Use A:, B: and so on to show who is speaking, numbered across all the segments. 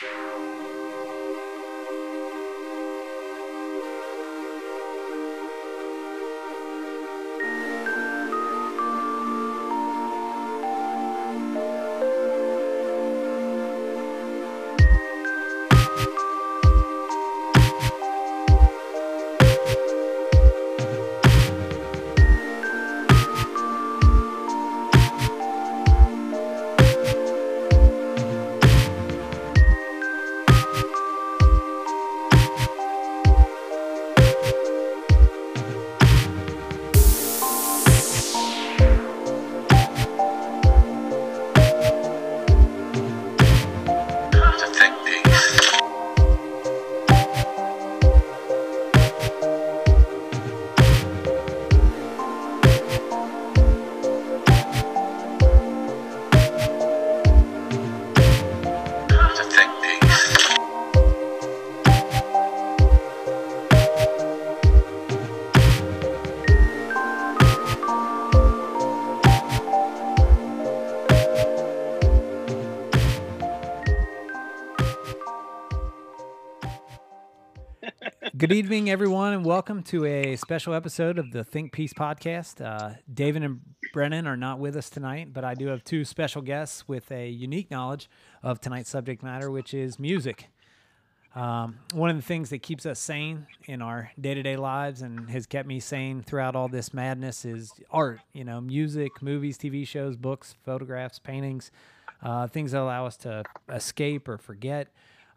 A: Show. Good evening, everyone, and welcome to a special episode of the Think Piece podcast. Uh, David and Brennan are not with us tonight, but I do have two special guests with a unique knowledge of tonight's subject matter, which is music. Um, one of the things that keeps us sane in our day to day lives and has kept me sane throughout all this madness is art. You know, music, movies, TV shows, books, photographs, paintings, uh, things that allow us to escape or forget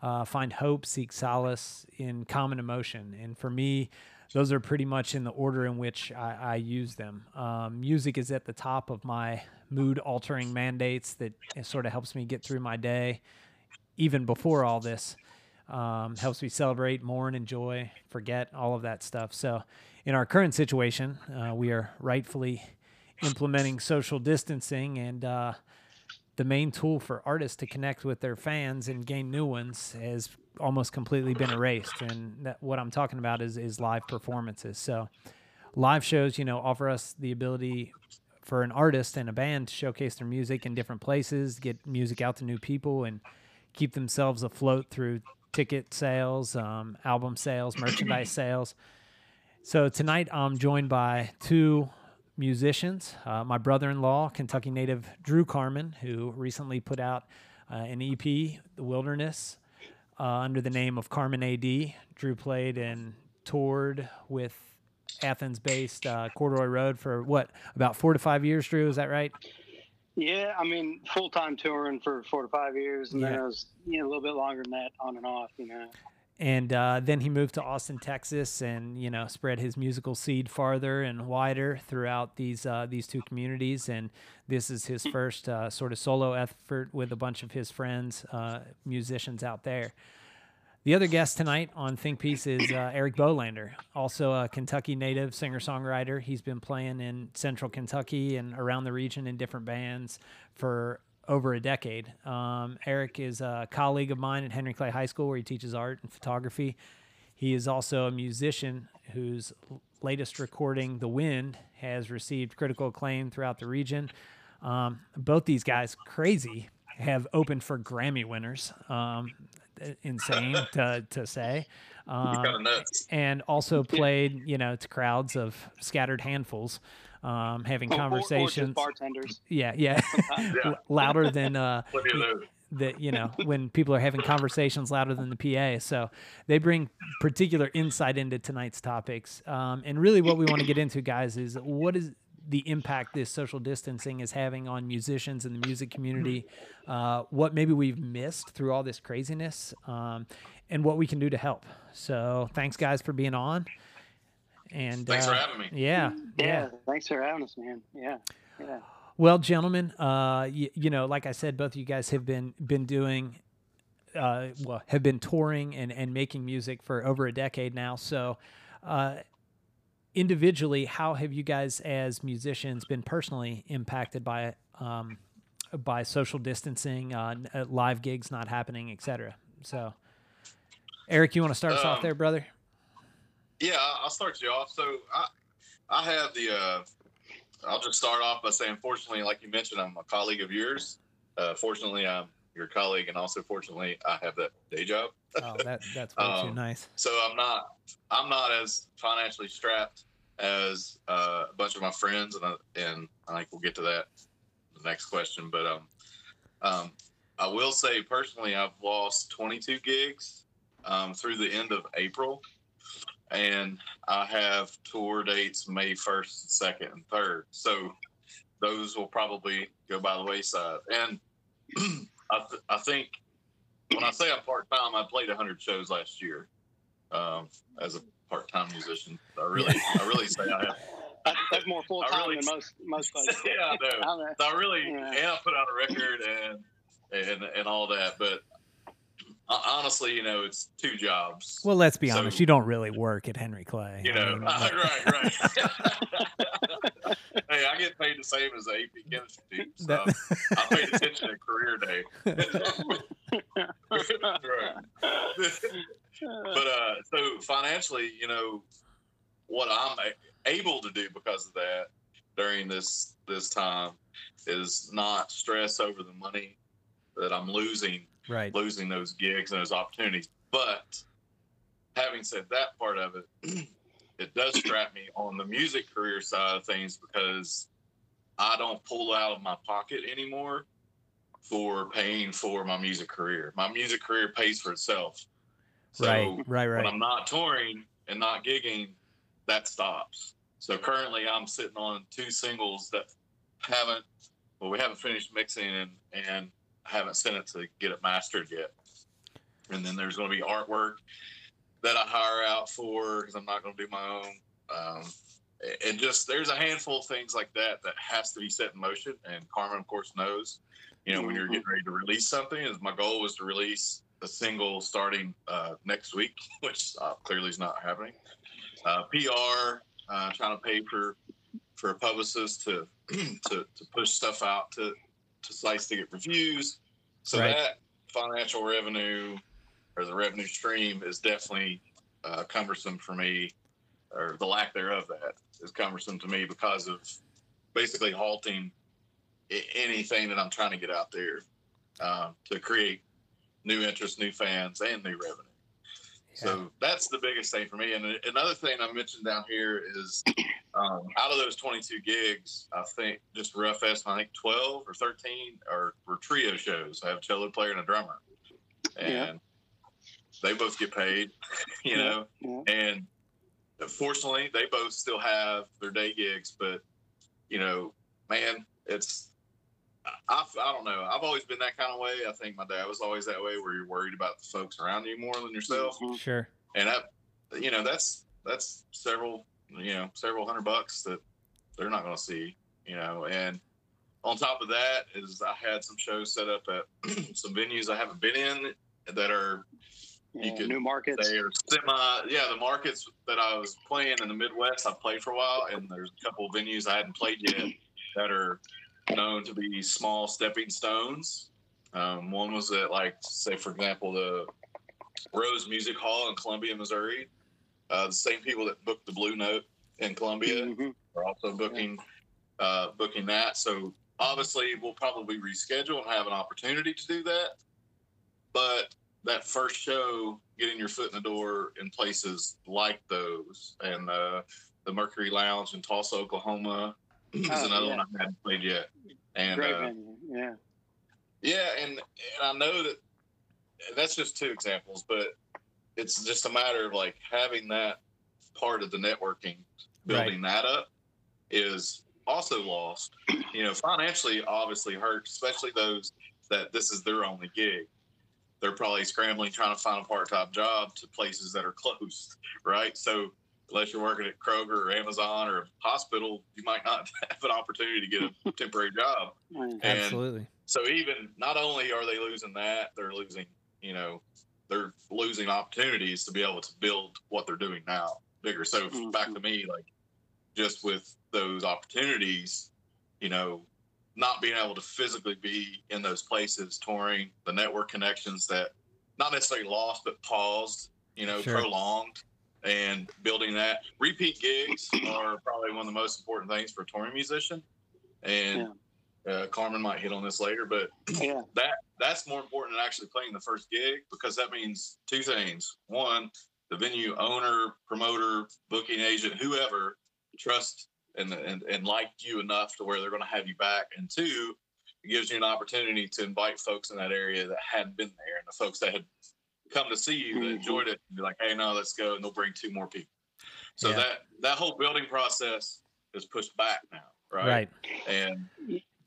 A: uh, find hope, seek solace in common emotion. And for me, those are pretty much in the order in which I, I use them. Um, music is at the top of my mood altering mandates that sort of helps me get through my day, even before all this. Um, helps me celebrate, mourn, enjoy, forget all of that stuff. So, in our current situation, uh, we are rightfully implementing social distancing and uh, the main tool for artists to connect with their fans and gain new ones has almost completely been erased. And that, what I'm talking about is is live performances. So live shows, you know, offer us the ability for an artist and a band to showcase their music in different places, get music out to new people, and keep themselves afloat through ticket sales, um, album sales, merchandise sales. So tonight I'm joined by two musicians. Uh, my brother in law, Kentucky native Drew Carman, who recently put out uh, an EP, The Wilderness, uh, under the name of Carman AD. Drew played and toured with Athens based uh, Corduroy Road for what, about four to five years, Drew? Is that right?
B: Yeah, I mean, full time touring for four to five years, and yeah. then it was you know, a little bit longer than that, on and off, you know
A: and uh, then he moved to Austin, Texas, and you know spread his musical seed farther and wider throughout these uh, these two communities. And this is his first uh, sort of solo effort with a bunch of his friends, uh, musicians out there. The other guest tonight on Think Piece is uh, Eric Bolander, also a Kentucky native singer songwriter. He's been playing in Central Kentucky and around the region in different bands for over a decade. Um, Eric is a colleague of mine at Henry Clay High School where he teaches art and photography. He is also a musician whose latest recording, The Wind, has received critical acclaim throughout the region. Um, both these guys, crazy, have opened for Grammy winners. Um, insane to, to say. Um, and also played, you know, to crowds of scattered handfuls um, having conversations.
B: Or, or bartenders.
A: Yeah, yeah, yeah. louder than uh, that. You know, when people are having conversations louder than the PA, so they bring particular insight into tonight's topics. Um, and really, what we want to get into, guys, is what is the impact this social distancing is having on musicians and the music community, uh, what maybe we've missed through all this craziness, um, and what we can do to help. So, thanks, guys, for being on. And
C: thanks uh, for having me.
A: Yeah,
B: yeah, yeah. Thanks for having us, man. Yeah, yeah.
A: Well, gentlemen, uh, you, you know, like I said, both of you guys have been been doing, uh, well, have been touring and and making music for over a decade now. So, uh, individually, how have you guys as musicians been personally impacted by um, by social distancing, uh, uh live gigs not happening, etc. So, Eric, you want to start us off um, there, brother?
C: Yeah, I'll start you off. So I, I have the. Uh, I'll just start off by saying, fortunately, like you mentioned, I'm a colleague of yours. Uh, fortunately, I'm your colleague, and also fortunately, I have that day job.
A: Oh, that that's way too
C: Um,
A: nice.
C: So I'm not I'm not as financially strapped as uh, a bunch of my friends, and I, and I think we'll get to that the next question. But um, um, I will say personally, I've lost 22 gigs um, through the end of April, and I have tour dates May 1st, 2nd, and 3rd. So those will probably go by the wayside. And I, th- I think when I say I'm part time, I played 100 shows last year um, as a part time musician. I really, I really say I have.
B: That, that's more full time
C: really-
B: than most most folks.
C: yeah, I know.
B: I know.
C: So I really,
B: Yeah.
C: and I put out a record and and and all that, but honestly, you know, it's two jobs.
A: Well, let's be
C: so-
A: honest. You don't really work at Henry Clay.
C: you
A: I
C: know,
A: mean,
C: right, right. hey, I get paid the same as the AP chemistry team, so
A: That-
C: I paid attention at career day. but uh, so financially, you know, what I'm able to do because of that during this this time is not stress over the money that I'm losing
A: right.
C: losing those gigs and those opportunities. But having said that part of it, it does strap me on the music career side of things because I don't pull out of my pocket anymore for paying for my music career. My music career pays for itself. So
A: right. Right.
C: when I'm not touring and not gigging, that stops. So currently, I'm sitting on two singles that haven't, well, we haven't finished mixing and and haven't sent it to get it mastered yet. And then there's going to be artwork that I hire out for because I'm not going to do my own. Um, and just there's a handful of things like that that has to be set in motion. And Carman, of course, knows. You know, when you're getting ready to release something, is my goal was to release a single starting uh, next week, which uh, clearly is not happening. Uh, PR, uh, trying to pay for for a publicist to to, to push stuff out to to sites to get reviews. So
A: Right.
C: that financial revenue or the revenue stream is definitely uh, cumbersome for me, or the lack thereof that is cumbersome to me because of basically halting anything that I'm trying to get out there um, to create new interest, new fans, and new revenue. So that's the biggest thing for me. And another thing I mentioned down here is um, out of those 22 gigs, I think just rough estimate, I think 12 or 13 are were trio shows. I have a cello player and a drummer, and
B: Yeah.
C: they both get paid, you know.
B: Yeah.
C: And fortunately, they both still have their day gigs. But you know, man, it's I, I don't know. I've always been that kind of way. I think my dad was always that way, where you're worried about the folks around you more than yourself
B: Mhm.
A: Sure.
C: and that you know that's that's several you know several hundred bucks that they're not going to see you know and on top of that is i had some shows set up at some venues i haven't been in that are You
B: Yeah,
C: could
B: new markets.
C: they are semi yeah the markets that i was playing in the midwest i've played for a while and there's a couple of venues i hadn't played yet that are known to be small stepping stones um, one was at like say for example the rose music hall in columbia missouri uh, the same people that booked the blue note in columbia
B: Mhm.
C: are also booking uh, booking that. So obviously, we'll probably reschedule and have an opportunity to do that. But that first show, getting your foot in the door in places like those, and uh, the Mercury Lounge in Tulsa, Oklahoma, is
B: Oh,
C: another
B: yeah.
C: one I haven't played yet. And
B: Great
C: uh.
B: Yeah.
C: yeah, and, and I know that that's just two examples, but it's just a matter of like having that part of the networking, building that up is also lost. You know, financially, obviously hurt, especially those that this is their only gig. They're probably scrambling trying to find a part time job to places that are closed, right? So, unless you're working at Kroger or Amazon or a hospital, you might not have an opportunity to get a temporary job.
B: Mm.
C: And-
A: Absolutely.
C: So even not only are they losing that, they're losing, you know, they're losing opportunities to be able to build what they're doing now bigger. So
B: Mhm.
C: back to me, like just with those opportunities, you know, not being able to physically be in those places, touring, the network connections that not necessarily lost but paused, you know,
A: Sure.
C: prolonged, and building that. Repeat gigs are probably one of the most important things for a touring musician. And uh, Carman might hit on this later, but
B: Yeah.
C: that that's more important than actually playing the first gig because that means two things. One, the venue owner, promoter, booking agent, whoever trust and, and, and liked you enough to where they're going to have you back. And two, it gives you an opportunity to invite folks in that area that hadn't been there and the folks that had come to see you that
B: Mhm.
C: enjoyed it and be like, hey, no, let's go. And they'll bring two more people. So
A: Yeah.
C: that, that whole building process is pushed back now. Right.
A: Right.
C: And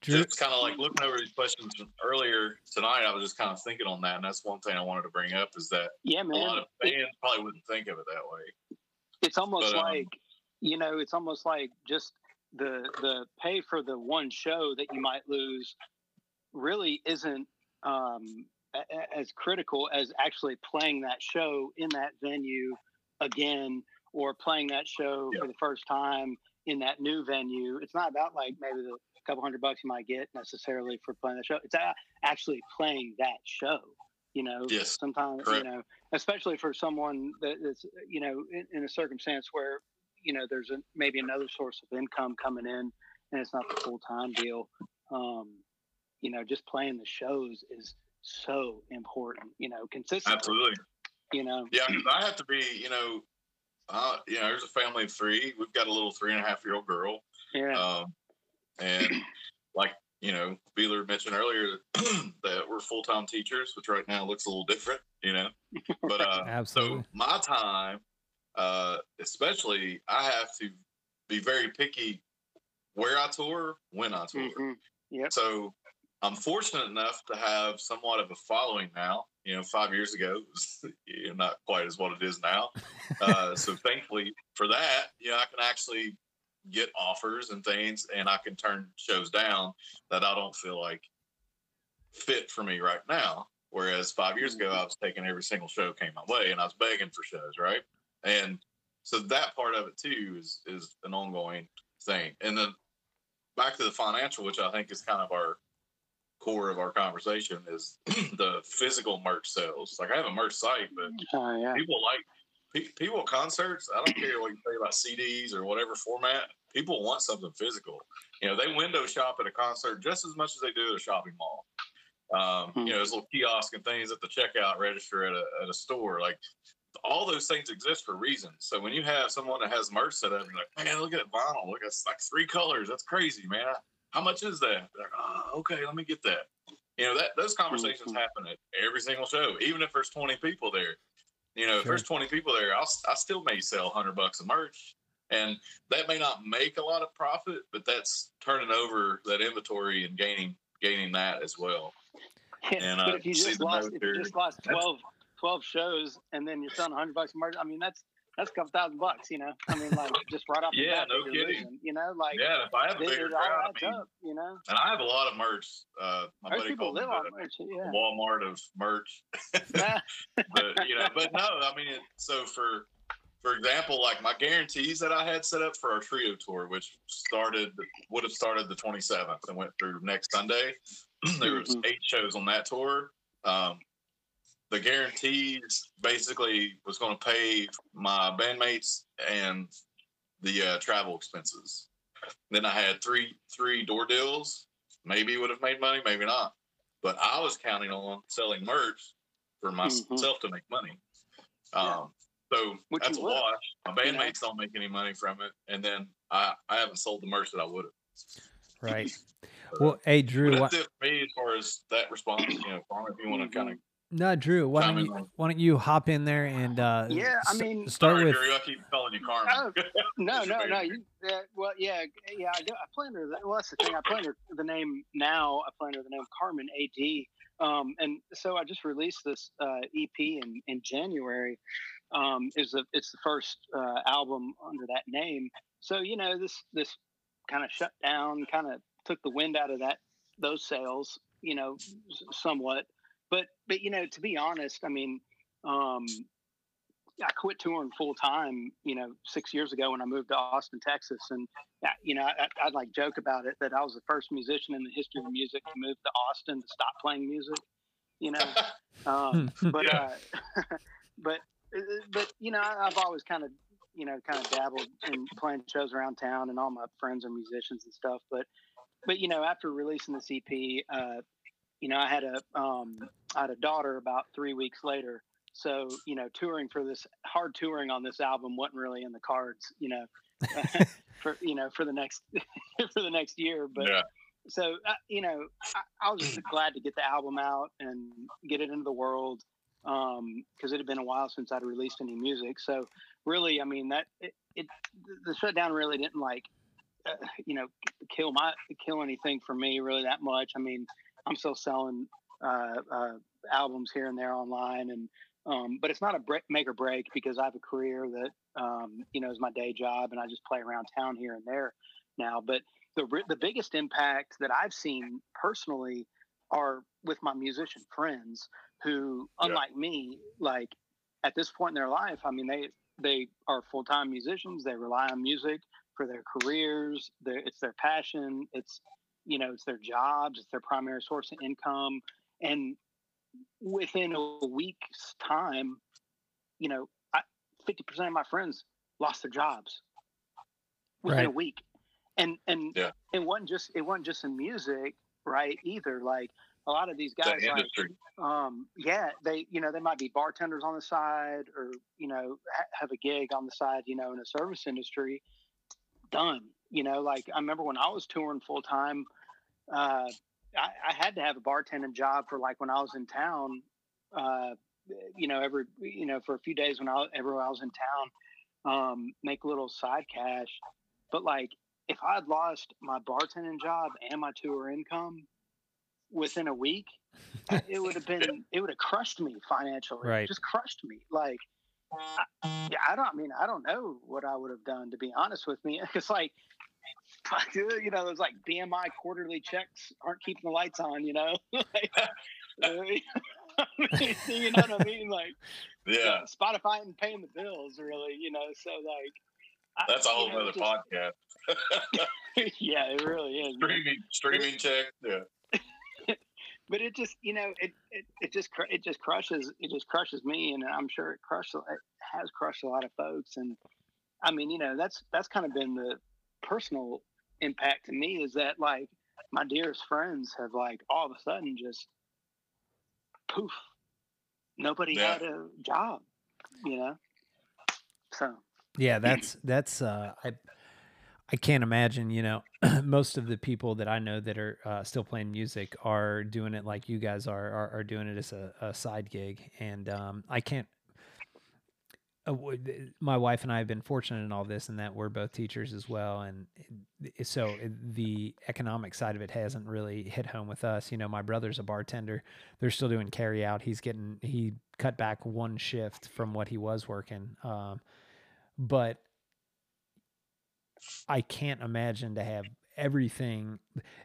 A: Drew,
C: just kind of like looking over these questions earlier tonight, I was just kind of thinking on that. And that's one thing I wanted to bring up is that
B: Yeah,
C: a lot of
B: It-
C: fans probably wouldn't think of it that way.
B: it's almost
C: But, um,
B: like you know it's almost like just the the pay for the one show that you might lose really isn't um, a- a- as critical as actually playing that show in that venue again or playing that show
C: Yeah.
B: for the first time in that new venue it's not about like maybe the couple hundred bucks you might get necessarily for playing the show it's actually playing that show you know
C: Yes,
B: sometimes
C: correct.
B: you know especially for someone that is you know in, in a circumstance where you know there's a, maybe another source of income coming in and it's not the full-time deal um you know just playing the shows is so important you know consistent
C: Absolutely.
B: you know
C: Yeah, I have to be, you know, uh, you know, there's a family of three. We've got a little three and a half year old girl.
B: yeah
C: Um, and like, you know, Beeler mentioned earlier that we're full time teachers, which right now looks a little different, you know. But uh,
A: Absolutely.
C: so my time, uh, especially, I have to be very picky where I tour, when I tour.
B: Mhm. Yep.
C: So I'm fortunate enough to have somewhat of a following now. You know, five years ago, it was you know, not quite as what it is now. Uh, so thankfully for that, you know, I can actually get offers and things, and I can turn shows down that I don't feel like fit for me right now. Whereas five years ago, mm-hmm. I was taking every single show came my way, and I was begging for shows, right? And so that part of it too is is an ongoing thing. And then back to the financial, which I think is kind of our core of our conversation, is the physical merch sales. Like I have a merch site, but
B: Oh, yeah
C: people like people at concerts. I don't care what you say about CDs or whatever format. People want something physical. You know, they window shop at a concert just as much as they do at a shopping mall. Um, You know, there's little kiosks and things at the checkout register at a, at a store. Like all those things exist for reasons. So when you have someone that has merch set up, you're like, man, look at that vinyl. Look, it's like three colors. That's crazy, man. How much is that? They're like, oh, okay, let me get that. You know, that those conversations
B: Mhm.
C: happen at every single show, even if there's 20 people there. You know, if there's 20 people there, I'll, I still may sell 100 bucks of merch. And that may not make a lot of profit, but that's turning over that inventory and gaining gaining that as well. And,
B: but
C: uh,
B: if you just lost if you just lost 12, 12 shows and then you're selling 100 bucks of merch i mean that's that's a couple thousand bucks you know i mean like just right off the bat
C: no kidding.
B: losing, you know like
C: Yeah, if I have a bigger crowd, I mean,
B: up you know
C: and I have a lot of merch. Uh, my
B: Most
C: buddy
B: people
C: called
B: live on merch yeah
C: Walmart of merch. but you know, but no, I mean, it, so for for example, like my guarantees that I had set up for our trio tour, which started would have started the 27th and went through next Sunday. there was
B: Mhm.
C: eight shows on that tour. Um, the guarantees basically was going to pay my bandmates and the uh, travel expenses. Then I had three three door deals. Maybe would have made money, maybe not. But I was counting on selling merch for myself to make money. Um,
B: Yeah.
C: So
B: Which
C: that's a
B: you would,
C: wash. My
B: you know?
C: bandmates don't make any money from it, and then I, I haven't sold the merch that I would have.
A: right. Well, hey, Drew.
C: But
A: Why,
C: that's it for me as far as that response. You know, if you want to kind of
A: no, Drew. Why don't you why don't you hop in there and uh,
B: Yeah, I
A: s-
B: mean-
A: start
C: Sorry,
A: with
C: Drew, I keep calling you Carman.
B: Oh, no, no, no. You, uh, well, yeah, yeah. I, do, I play under the, well, that's the thing. I play under the name now. I play under the name Carman Ad. Um, and so I just released this uh, EP in in January. Um, is the it's the first uh, album under that name. So you know this this kind of shut down, kind of took the wind out of that those sales. You know, somewhat. But but you know, to be honest, I mean. Um, I quit touring full time, you know, six years ago when I moved to Austin, Texas, and uh, you know, I, I'd like joke about it that I was the first musician in the history of music to move to Austin to stop playing music, you know. um, but
C: Yeah.
B: uh, but uh, but you know, I've always kind of you know kind of dabbled in playing shows around town, and all my friends are musicians and stuff. But but you know, after releasing this EP, uh, you know, I had a um, I had a daughter about three weeks later. So you know, touring for this hard touring on this album wasn't really in the cards. You know, for you know for the next for the next year. But
C: Yeah.
B: so uh, you know, I, I was just glad to get the album out and get it into the world because it had been a while since I'd released any music. So really, I mean that it, it the shutdown really didn't like uh, you know kill my kill anything for me really that much. I mean, I'm still selling uh, uh, albums here and there online and. Um, but it's not a break, make or break because I have a career that um, you know is my day job, and I just play around town here and there now. But the the biggest impact that I've seen personally are with my musician friends who,
C: Yeah.
B: unlike me, like at this point in their life, I mean they they are full time musicians. They rely on music for their careers. Their, it's their passion. It's you know it's their jobs. It's their primary source of income. And within a week's time, you know, fifty percent of my friends lost their jobs within a week, and and
C: Yeah.
B: it wasn't just it wasn't just in music, right? Either like a lot of these
C: The
B: guys, like,
C: industry.
B: um, yeah, they you know they might be bartenders on the side, or you know ha- have a gig on the side, you know, in a service industry. Done. You know, like I remember when I was touring full time. Uh, I, I had to have a bartending job for like when I was in town. Uh, you know, every you know for a few days when I everywhere I was in town, um, make a little side cash. But like, if I had lost my bartending job and my tour income within a week, it would have been it would have crushed me financially.
A: Right.
B: Just crushed me. Like, I, yeah, I don't. I mean, I don't know what I would have done to be honest with me. It's like, you know, those like BMI quarterly checks aren't keeping the lights on. You know, like, I mean, you know what I mean? Like,
C: Yeah,
B: Spotify and paying the bills, really. You know, so like,
C: that's a whole
B: know,
C: other
B: just-
C: podcast.
B: yeah, it really is. man.
C: Streaming, streaming check. Yeah,
B: but it just you know it, it it just it just crushes it just crushes me and i'm sure it crushed it has crushed a lot of folks and i mean you know that's that's kind of been the personal impact to me is that like my dearest friends have like all of a sudden just poof nobody
C: Yeah.
B: had a job you know? So.
A: Yeah, that's that's uh I I can't imagine, you know, most of the people that I know that are uh, still playing music are doing it like you guys are are, are doing it as a, a side gig. And um I can't w- th- my wife and I have been fortunate in all this and that we're both teachers as well and so the economic side of it hasn't really hit home with us. You know my brother's a bartender. They're still doing carry out. He's getting he cut back one shift from what he was working um, but I can't imagine to have everything,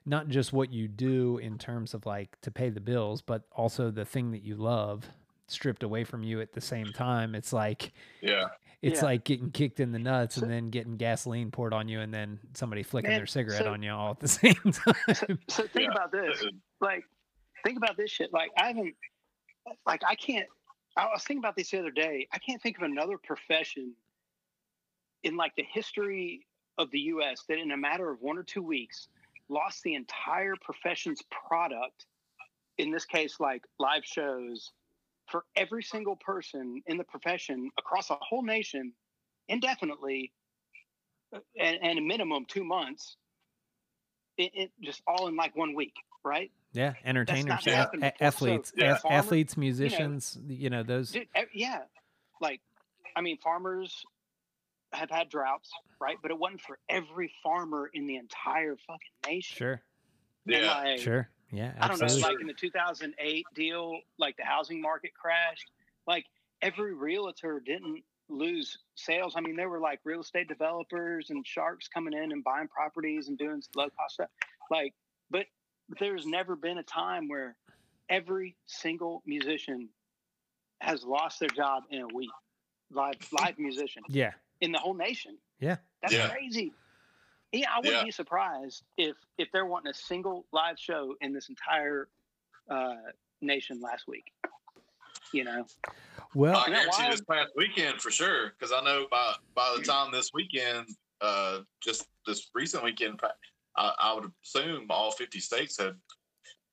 A: not just what you do in terms of like to pay the bills, but also the thing that you love stripped away from you at the same time. It's like
C: yeah,
A: it's
B: Yeah.
A: like getting kicked in the nuts
B: So-
A: and then getting gasoline poured on you and then somebody flicking
B: Man,
A: their cigarette
B: so-
A: on you all at the same
B: so,
A: time.
B: so think
C: Yeah.
B: about this like think about this shit like i haven't like i can't i was thinking about this the other day i can't think of another profession in like the history of the us that in a matter of one or two weeks lost the entire profession's product in this case like live shows for every single person in the profession across a whole nation indefinitely uh, and, and a minimum two months it, it just all in like one week right
A: yeah, entertainers, a-
B: happened
A: a-
B: before. So,
A: athletes,
C: yeah,
A: ath-
B: farmer-
A: athletes, musicians, you know, those.
B: Dude, yeah, like I mean, farmers have had droughts, right? But it wasn't for every farmer in the entire fucking nation.
A: Sure,
C: yeah.
B: like,
A: sure, yeah,
B: I don't know, like in the 2008 deal, like the housing market crashed. Like every realtor didn't lose sales. I mean, there were like real estate developers and sharks coming in and buying properties and doing low cost stuff. Like, but there's never been a time where every single musician has lost their job in a week. Live live musician
A: yeah,
B: in the whole nation.
A: Yeah.
B: That's
C: Yeah.
B: crazy. Yeah, I wouldn't
C: Yeah.
B: be surprised if if they're wanting a single live show in this entire uh, nation last week. You know,
A: well,
C: I guarantee this past weekend for sure, because I know by by the time this weekend, uh, just this recent weekend, I, I would assume all fifty states had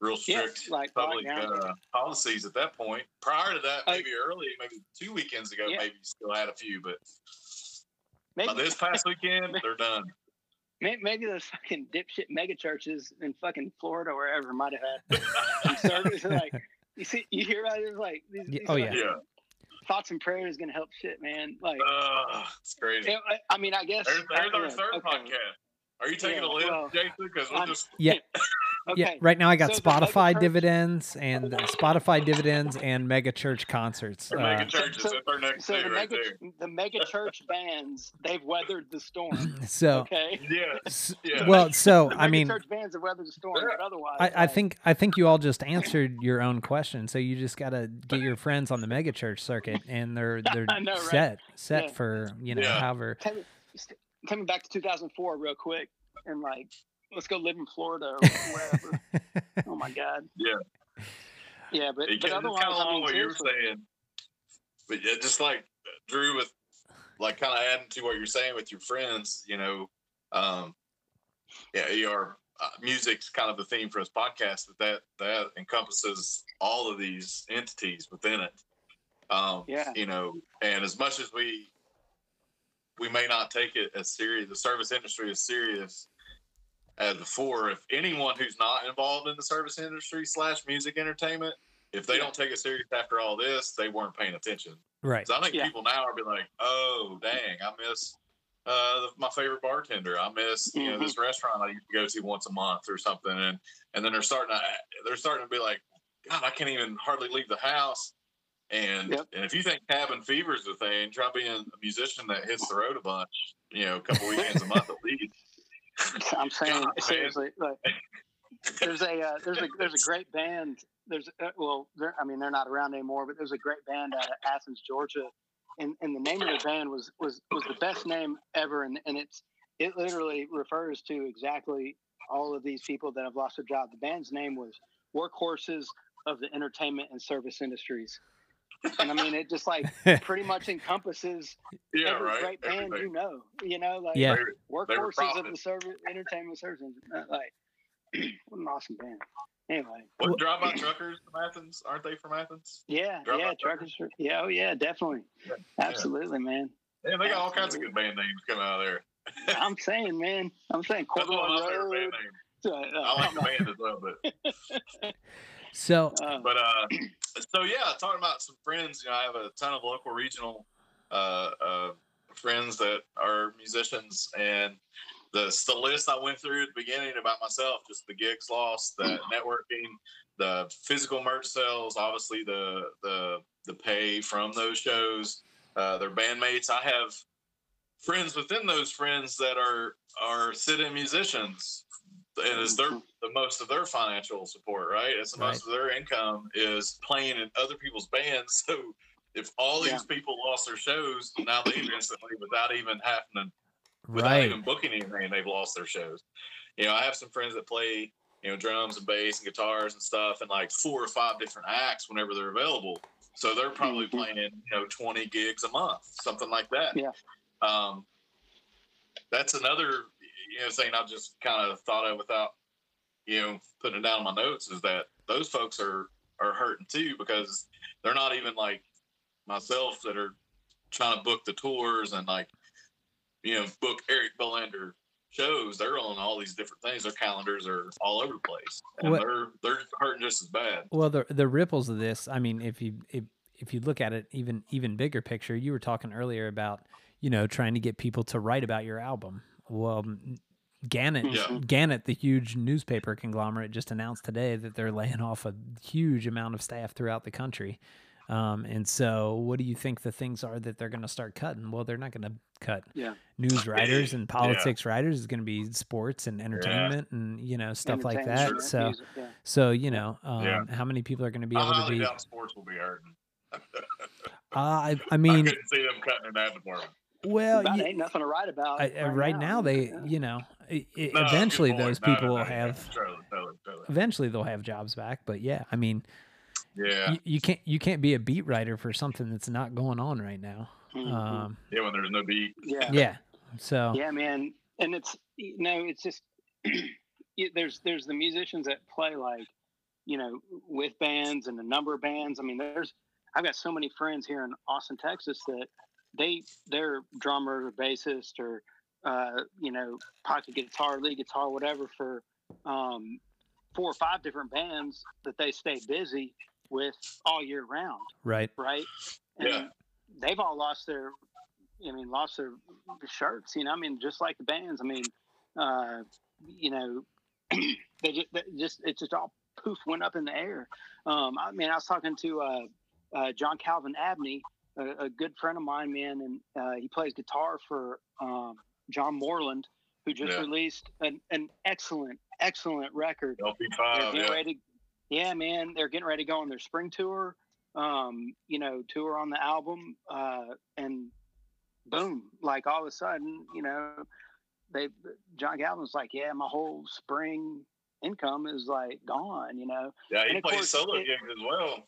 C: real
B: Yeah,
C: strict
B: like
C: public
B: lockdown.
C: uh, policies at that point. Prior to that,
B: Uh,
C: maybe early, maybe two weekends ago,
B: Yeah.
C: maybe still had a few, but
B: Maybe,
C: by this past weekend, they're done.
B: May- maybe those fucking dipshit mega churches in fucking Florida or wherever might have had some service. like you see, you hear about it it's like these,
A: Yeah,
B: these
A: oh,
B: fucking
A: yeah.
C: Yeah,
B: thoughts and prayers is gonna help shit, man. Like,
C: uh, it's crazy.
B: it- I- I mean, I guess
C: There's, there's
B: I-
C: our
B: yeah,
C: third
B: okay.
C: podcast. Are you taking
B: Yeah,
C: a lift,
B: well,
C: Jason? Because we'll
B: I'm-
C: just
A: Yeah.
B: Okay.
A: Yeah, right now I got
B: So
A: Spotify
B: church-
A: dividends and Spotify dividends and mega church concerts.
C: the
A: Uh,
C: mega churches.
B: so-
C: that's our next
B: So the
C: right
B: mega the mega church bands they've weathered the storm.
A: so,
B: Okay.
C: Yeah, yeah.
A: well, so
B: The
A: I mean,
B: church bands have weathered the storm, but otherwise,
A: I, I
B: like,
A: think I think you all just answered your own question. So you just got to get your friends on the mega church circuit, and they're they're
B: I know, right?
A: set set
B: Yeah.
A: for you know
C: Yeah.
A: however.
B: Tell me- st- coming back to 2004 real quick and like let's go live in Florida or wherever. oh my god.
C: Yeah.
B: Yeah, but,
C: it
B: but
C: kind
B: otherwise,
C: of
B: I
C: along
B: mean,
C: what
B: you're
C: saying, but yeah, just like Drew with like kind of adding to what you're saying with your friends, you know, um, yeah, your uh, music's kind of the theme for this podcast, but that that encompasses all of these entities within it. Um,
B: Yeah.
C: you know, and as much as we we may not take it as serious, the service industry is serious as before. If anyone who's not involved in the service industry slash music entertainment, if they
B: Yeah.
C: don't take it serious after all this, they weren't paying attention.
A: Right.
C: So I think
B: Yeah.
C: people now are be like, "Oh, dang, I miss uh, my favorite bartender. I miss you know this restaurant I used to go to once a month or something." And and then they're starting to they're starting to be like, "God, I can't even hardly leave the house." And
B: Yep.
C: and if you think cabin fever is the thing, try being a musician that hits the road a bunch. You know, a couple weekends a month at least.
B: I'm saying
C: God,
B: seriously, like there's a uh, there's a there's a great band. There's uh, well, they're, I mean they're not around anymore, but there's a great band out of Athens, Georgia, and and the name of the band was was was the best name ever, and and it's it literally refers to exactly all of these people that have lost their job. The band's name was Workhorses of the Entertainment and Service Industries. And I mean, it just like pretty much encompasses
C: Yeah,
B: every
C: right.
B: great band
C: Everything.
B: you know. You know, like
A: Yeah.
C: They- they
B: workhorses of the service entertainment service. uh, Like, what an awesome band. Anyway,
C: What
A: Well-
C: drive by truckers from Athens? Aren't they from Athens?
B: yeah,
C: Drive
B: yeah,
C: by
B: truckers. are- Yeah, oh yeah, definitely,
C: Yeah.
B: absolutely, man.
C: Yeah, they got all kinds of good band names coming out of there.
B: I'm saying, man, I'm saying
C: That's one of my favorite
B: Corduroy
C: band
B: Road.
C: names.
B: uh,
C: I like the band as well, but
A: So
B: uh,
C: but uh, so yeah, talking about some friends. You know, I have a ton of local regional uh, uh, friends that are musicians, and the the list I went through at the beginning about myself, just the gigs lost, the networking, the physical merch sales, obviously the the the pay from those shows, uh, their bandmates. I have friends within those friends that are are sit-in musicians, and it's their the most of their financial support, right? It's the most of their income is playing in other people's bands. So if all these
B: Yeah.
C: people lost their shows, now they've instantly, without even having to without
A: right.
C: even booking anything, they've lost their shows. You know, I have some friends that play, you know, drums and bass and guitars and stuff, and like four or five different acts whenever they're available. So they're probably
B: Mhm.
C: playing in, you know, twenty gigs a month, something like that.
B: Yeah.
C: Um, that's another, you know, thing I've just kind of thought of without, you know, putting it down in my notes is that those folks are are hurting too because they're not even like myself that are trying to book the tours and like you know book Eric Bolander shows. They're on all these different things. Their calendars are all over the place, and they're they're hurting just as bad.
A: Well, the the ripples of this. I mean, if you if if you look at it even even bigger picture, you were talking earlier about you know trying to get people to write about your album. Well, Gannett,
C: Yeah.
A: Gannett, the huge newspaper conglomerate, just announced today that they're laying off a huge amount of staff throughout the country. Um, and so, what do you think the things are that they're going to start cutting? Well, they're not going to cut
B: yeah,
A: news writers and
C: Yeah.
A: politics writers. It's going to be sports and entertainment and you know stuff like that.
B: sure,
A: So,
B: music, yeah.
A: so you know, um,
C: Yeah.
A: how many people are going to be
C: I
A: able to be?
C: sports will be hurting.
A: Uh, I, I
C: I
A: mean,
C: couldn't see them cutting in that department.
A: Well,
B: About
A: you-
B: ain't nothing to write about
A: I, uh, right now they, you know, i i
C: No,
A: eventually
C: point.
A: those
C: No, no,
A: people
C: no,
A: will have.
C: Totally, totally, totally.
A: Eventually they'll have jobs back, but yeah, I mean,
C: Yeah,
A: you, you can't you can't be a beat writer for something that's not going on right now.
B: Mhm.
A: Um,
C: yeah. When there's no beat.
B: yeah,
A: yeah, so
B: Yeah, man, and it's you know, it's just y- there's there's the musicians that play like you know, with bands and a number of bands. I mean, there's I've got so many friends here in Austin, Texas that they they're drummer or bassist or uh, you know pocket guitar, lead guitar, whatever for um, four or five different bands that they stay busy with all year round.
A: Right.
B: Right. And
C: Yeah.
B: they've all lost their I mean, lost their shirts, you know, I mean, just like the bands. I mean, uh, you know, they just, they just it just all poof went up in the air. Um, I mean, I was talking to uh, uh, John Calvin Abney, a, a good friend of mine, man, and uh, he plays guitar for um, John Moreland, who just
C: Yeah.
B: released an, an excellent, excellent record.
C: LP5, yeah.
B: Yeah, man, they're getting ready to go on their spring tour. Um, you know, tour on the album, uh, and boom, like all of a sudden, you know, they John Calvin's like, yeah, my whole spring income is like gone. You know,
C: Yeah, he plays
B: course,
C: solo gigs as well.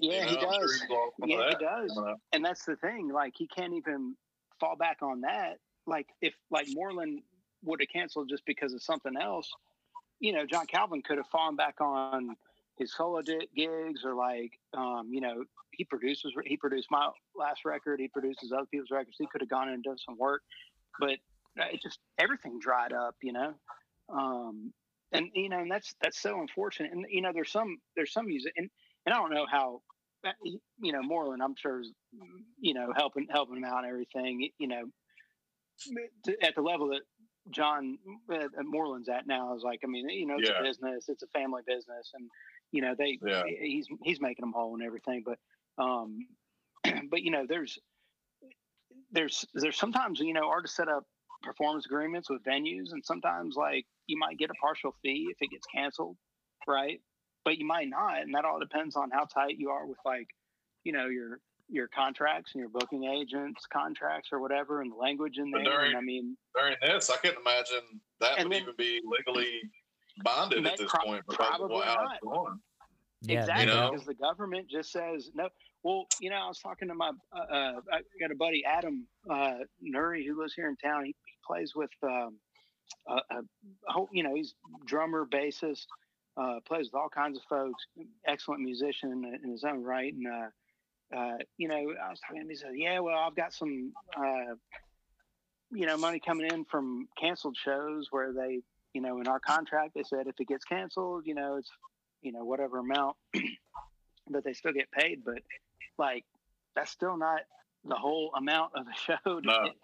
B: Yeah,
C: You
B: he
C: know, sure
B: does.
C: he's lost some of
B: Yeah, he does. And that's the thing. Like, he can't even fall back on that. Like, if like Moreland would have canceled just because of something else, you know, John Calvin could have fallen back on his solo gigs or like, um, you know, he produces, he produced my last record, he produces other people's records. He could have gone in and done some work, but uh, it just everything dried up, you know. Um, and you know, and that's that's so unfortunate. And you know, there's some there's some music, and and I don't know how, uh, you know, Moreland, I'm sure, is, you know, helping helping him out and everything. You know, to, at the level that John uh, Moreland's at now is like, I mean, you know, it's
C: Yeah.
B: a business, it's a family business, and you know, they
C: Yeah.
B: he's he's making them whole and everything. But um, but you know, there's there's there's sometimes you know artists set up performance agreements with venues, and sometimes like you might get a partial fee if it gets canceled, right? But you might not, and that all depends on how tight you are with like you know your your contracts and your booking agents contracts or whatever and the language in
C: But
B: there and
C: during-
B: i mean
C: During this, I couldn't imagine that would
B: then-
C: even be legally bonded at this
B: pro-
C: point because of
B: probably not.
C: it's going.
A: Yeah.
B: exactly
C: know?
B: because the government just says no well you know i was talking to my uh, uh, i got a buddy adam uh nuri who lives here in town he, he plays with um a, a, a whole- you know he's drummer bassist uh plays with all kinds of folks excellent musician in, in his own right and uh uh, you know, I was talking to him. He said, "Yeah, well, I've got some, uh, you know, money coming in from canceled shows where they, you know, in our contract they said if it gets canceled, you know, it's, you know, whatever amount, but they still get paid. But like, that's still not the whole amount of the show. To
C: No.
B: get,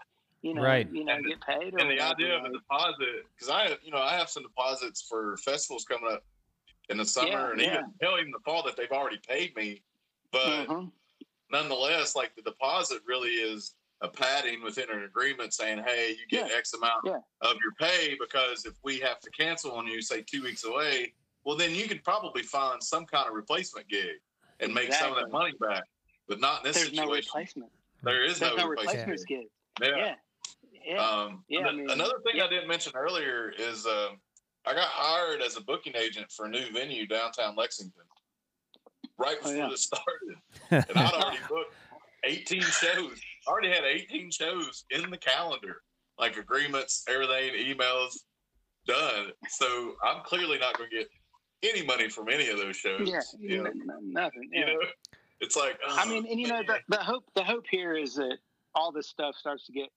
B: you know,
A: Right.
B: you know,
C: And
B: get paid.
C: And the
B: whatever,
C: idea of a deposit, because I, you know, I have some deposits for festivals coming up in the summer
B: Yeah,
C: and
B: yeah.
C: even hell, even the fall that they've already paid me, but
B: mhm.
C: nonetheless, like the deposit really is a padding within an agreement saying, hey, you get X amount
B: Yeah.
C: of your pay because if we have to cancel on you, say two weeks away, well, then you could probably find some kind of replacement gig and make some of that money back. But not in this
B: There's no replacement.
C: there is
B: There's
C: no,
B: no
C: replacement.
B: replacement.
C: Yeah.
B: Yeah. Yeah.
C: Um,
B: Yeah, I mean,
C: another thing
B: yeah.
C: I didn't mention earlier is um, I got hired as a booking agent for a new venue downtown Lexington right
B: Oh,
C: before
B: yeah.
C: this started. And I'd already booked 18 shows. I already had 18 shows in the calendar, like agreements, everything, emails done. So I'm clearly not going to get any money from any of those shows.
B: yeah.
C: You know,
B: n- n- nothing.
C: you know? it's like,
B: I
C: oh,
B: mean, and you know, the, the hope the hope here is that all this stuff starts to get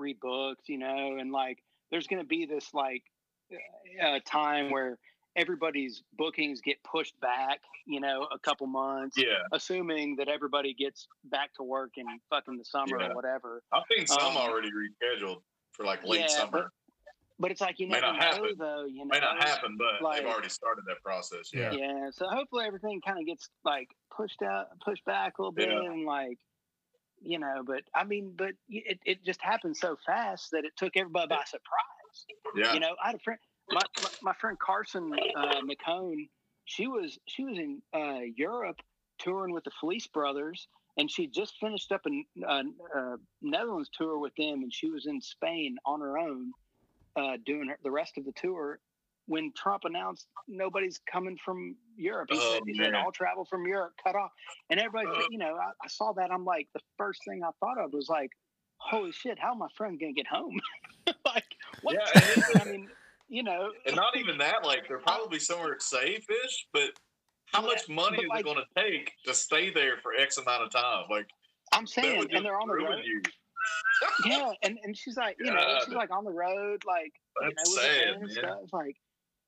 B: rebooked, you know, and like there's going to be this like uh, a time where everybody's bookings get pushed back, you know, a couple months,
C: yeah,
B: assuming that everybody gets back to work in fucking the summer
C: Yeah.
B: or whatever.
C: I think seen some
B: um,
C: already rescheduled for like late
B: Yeah,
C: summer.
B: But it's like you
C: May
B: never
C: not
B: know,
C: happen.
B: though. You know,
C: May not happen, but
B: like-
C: they've already started that process. Yeah.
B: Yeah. So hopefully everything kind of gets like pushed out, pushed back a little bit,
C: Yeah.
B: and like, you know. But I mean, but it, it just happened so fast that it took everybody by surprise.
C: Yeah.
B: You know, I had a friend, my my, my friend Carson uh, McHone. She was she was in uh, Europe touring with the Felice Brothers, and she just finished up a, a, a Netherlands tour with them, and she was in Spain on her own, uh, doing her, the rest of the tour. When Trump announced nobody's coming from Europe, he,
C: Oh,
B: said, he said all travel from Europe cut off, and everybody,
C: Uh.
B: you know, I, I saw that. I'm like, the first thing I thought of was like, holy shit, how my friend gonna get home? like, what?
C: Yeah, and
B: I mean, you know,
C: And not even that, like they're probably somewhere safe-ish, but how
B: Yeah,
C: much money is
B: like-
C: it going to take to stay there for X amount of time? Like
B: I'm saying, and they're on the road.
C: you.
B: Yeah, and, and she's like, you know, she's like on the road, like you know,
C: That's
B: with her
C: sad,
B: and stuff. Like,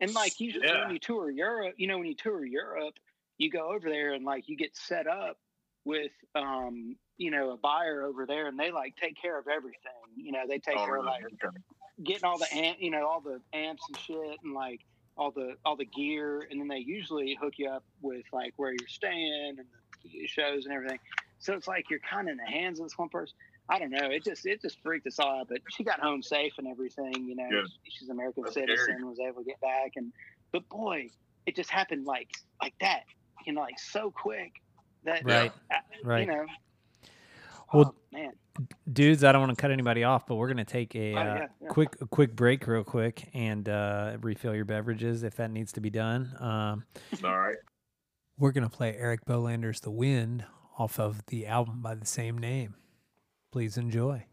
B: and like usually
C: Yeah.
B: when you tour Europe, you know, when you tour Europe, you go over there and like you get set up with, um, you know, a buyer over there, and they like take care of everything. You know, they take
C: Oh,
B: care of
C: really?
B: like
C: Okay.
B: Getting all the amp, you know, all the amps and shit, and like all the all the gear, and then they usually hook you up with like where you're staying and the shows and everything. So it's like you're kind of in the hands of this one person. I don't know. It just it just freaked us all out, but she got home safe and everything. You know,
C: Good.
B: she's an American
C: That's
B: citizen,
C: scary.
B: was able to get back, and but boy, it just happened like like that. You know, like so quick that
A: Right.
B: uh,
A: Right.
B: You know,
A: Well,
B: oh, man,
A: dudes, I don't want to cut anybody off, but we're gonna take a
B: Oh,
A: uh,
B: yeah, yeah.
A: quick a quick break, real quick, and uh, refill your beverages if that needs to be done. Um,
C: All right.
A: we're gonna play Eric Bolander's "The Wind" off of the album by the same name. Please enjoy.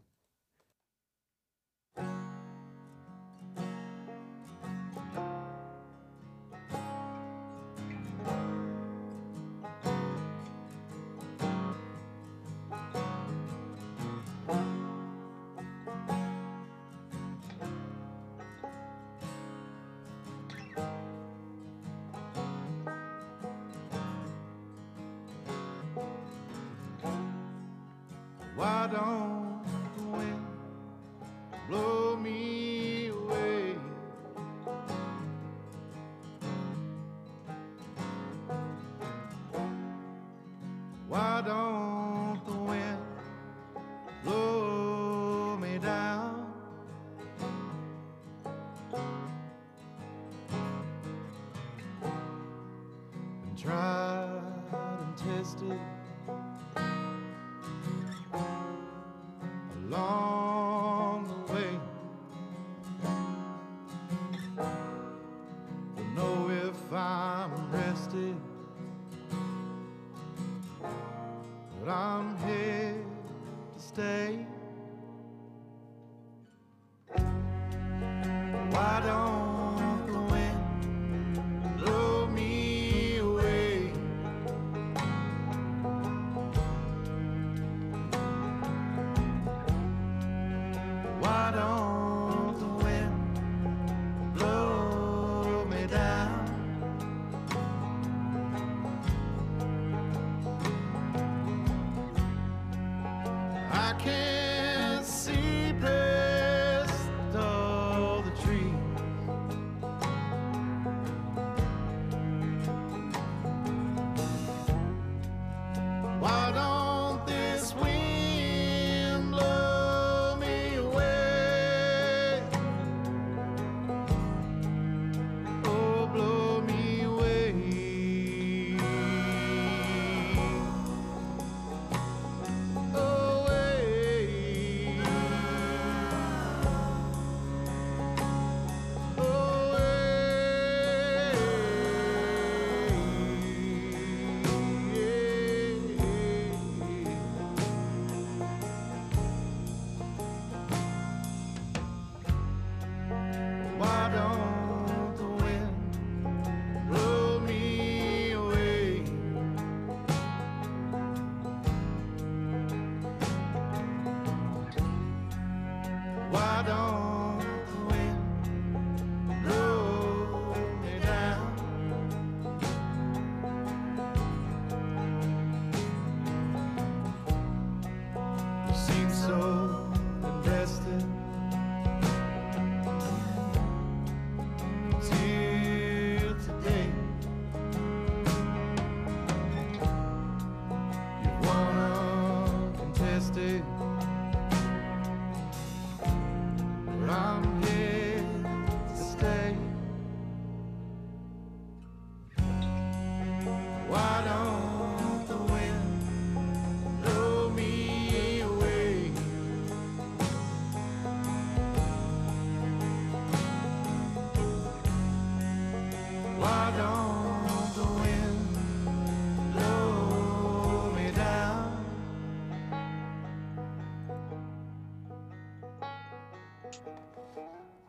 D: Why don't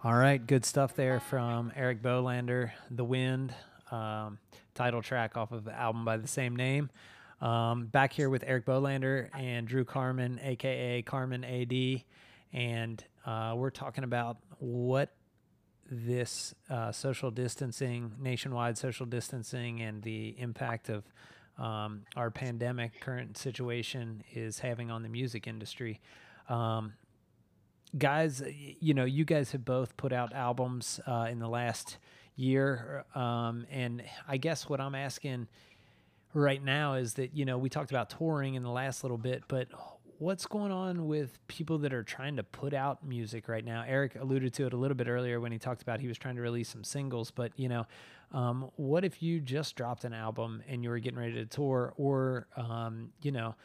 D: All
A: right, good stuff there from Eric Bolander, The Wind. um, title track off of the album by the same name. Um, back here with Eric Bolander and Drew Carman, aka Carman AD, and uh, we're talking about what this uh, social distancing, nationwide social distancing, and the impact of um, our pandemic current situation is having on the music industry. Um, guys, you know, you guys have both put out albums uh, in the last year, um, and I guess what I'm asking right now is that you know we talked about touring in the last little bit, but what's going on with people that are trying to put out music right now? Eric alluded to it a little bit earlier when he talked about he was trying to release some singles, but you know, um, what if you just dropped an album and you were getting ready to tour, or um, you know,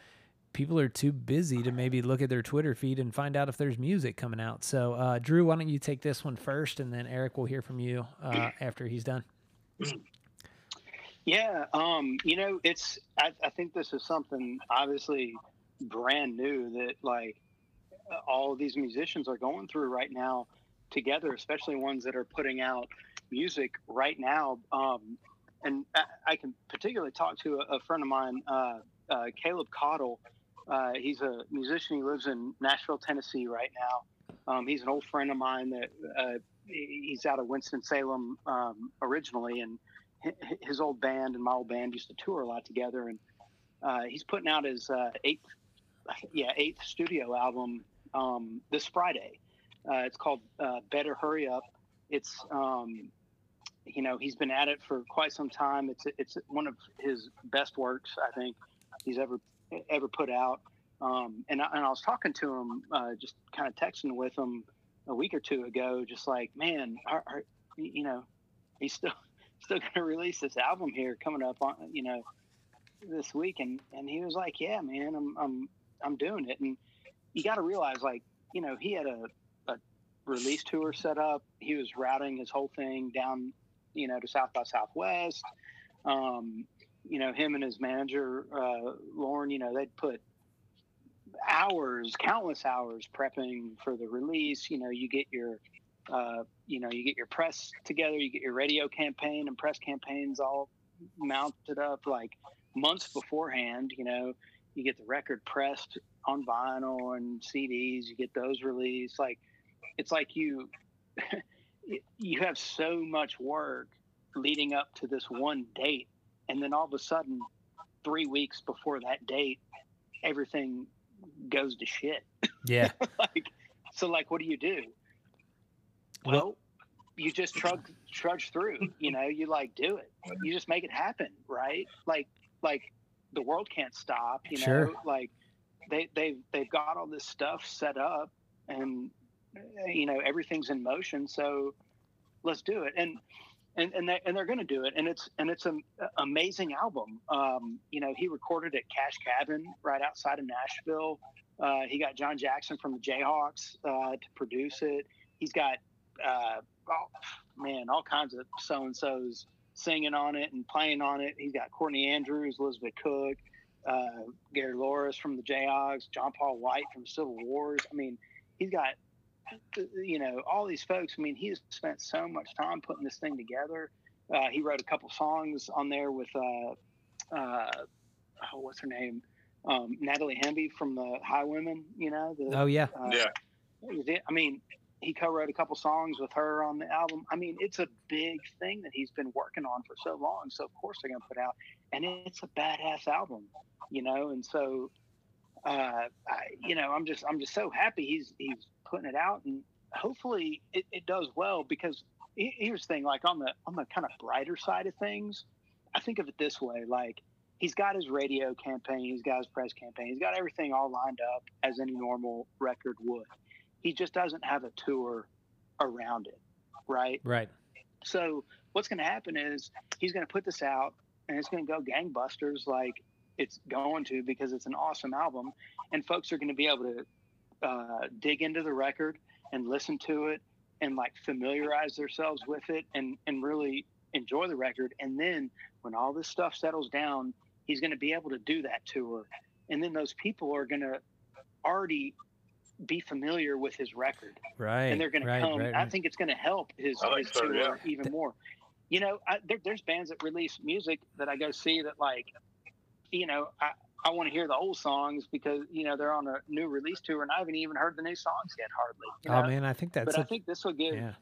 A: people are too busy to maybe look at their Twitter feed and find out if there's music coming out. So, uh, Drew, why don't you take this one first, and then Eric will hear from you uh, after he's done.
B: Yeah, um, you know, it's. I, I think this is something obviously brand new that like all these musicians are going through right now together, especially ones that are putting out music right now. Um, and I, I, can particularly talk to a, a friend of mine, uh, uh, Caleb Caudle. Uh, he's a musician. He lives in Nashville, Tennessee right now. Um, he's an old friend of mine that uh, he's out of Winston Salem um, originally, and his old band and my old band used to tour a lot together. And uh, he's putting out his uh, eighth, yeah, eighth studio album um, this Friday. Uh, it's called uh, Better Hurry Up. It's um, you know he's been at it for quite some time. It's it's one of his best works I think he's ever ever put out. Um, and, I, and I was talking to him, uh, just kind of texting with him a week or two ago, just like, man, are, are, you know, he's still still going to release this album here coming up on you know this week, and and he was like, yeah, man, I'm I'm I'm doing it, and you got to realize like you know he had a, a release tour set up, he was routing his whole thing down you know to South by Southwest. Um, you know, him and his manager, uh, Lauren, you know, they'd put hours, countless hours prepping for the release. You know, you get your, uh, you know, you get your press together, you get your radio campaign and press campaigns all mounted up like months beforehand. You know, you get the record pressed on vinyl and CDs, you get those released. Like, it's like you, you have so much work leading up to this one date and then all of a sudden, three weeks before that date, everything goes to shit.
A: Yeah.
B: like, so like, what do you do? Well, well you just trudge trudge through. You know, you like do it. You just make it happen, right? Like, like the world can't stop. You know,
A: sure.
B: like they they they've got all this stuff set up, and you know everything's in motion. So let's do it. And and and, they, and they're going to do it. And it's and it's an amazing album. Um, you know he recorded at cash cabin right outside of nashville. Uh, he got john jackson from the jayhawks uh, to produce it. He's got uh, oh, man all kinds of so and so's singing on it and playing on it. He's got courtney andrews elizabeth cook uh, gary louris from the jayhawks john paul white from civil wars. I mean he's got you know, all these folks. I mean, he's spent so much time putting this thing together. Uh, he wrote a couple songs on there with, uh, uh, oh, what's her name? Um, Natalie Hemby from the Highwomen, you know? The,
A: oh, yeah.
C: Uh, yeah.
B: I mean, he co-wrote a couple songs with her on the album. I mean, it's a big thing that he's been working on for so long. So of course they're going to put out, and it's a badass album, you know. And so, uh, I, you know, I'm just I'm just so happy he's he's putting it out, and hopefully it, it does well. Because here's the thing: like on the on the kind of brighter side of things, I think of it this way: like he's got his radio campaign, he's got his press campaign, he's got everything all lined up as any normal record would. He just doesn't have a tour around it, right?
A: Right.
B: So what's going to happen is he's going to put this out, and it's going to go gangbusters like it's going to because it's an awesome album, and folks are going to be able to uh, dig into the record and listen to it and like familiarize themselves with it and and really enjoy the record. And then when all this stuff settles down he's going to be able to do that tour and then those people are going to already be familiar with his record.
A: Right
B: and they're going
A: right,
B: to come.
A: right,
B: i think it's going to help his,
C: like
B: his
C: so,
B: tour
C: yeah.
B: even more. You know, I, there, there's bands that release music that I go see that like, you know, I, I want to hear the old songs because you know they're on a new release tour and I haven't even heard the new songs yet hardly. you
A: Oh man, I think that's
B: but
A: a,
B: I think this will give.
A: yeah.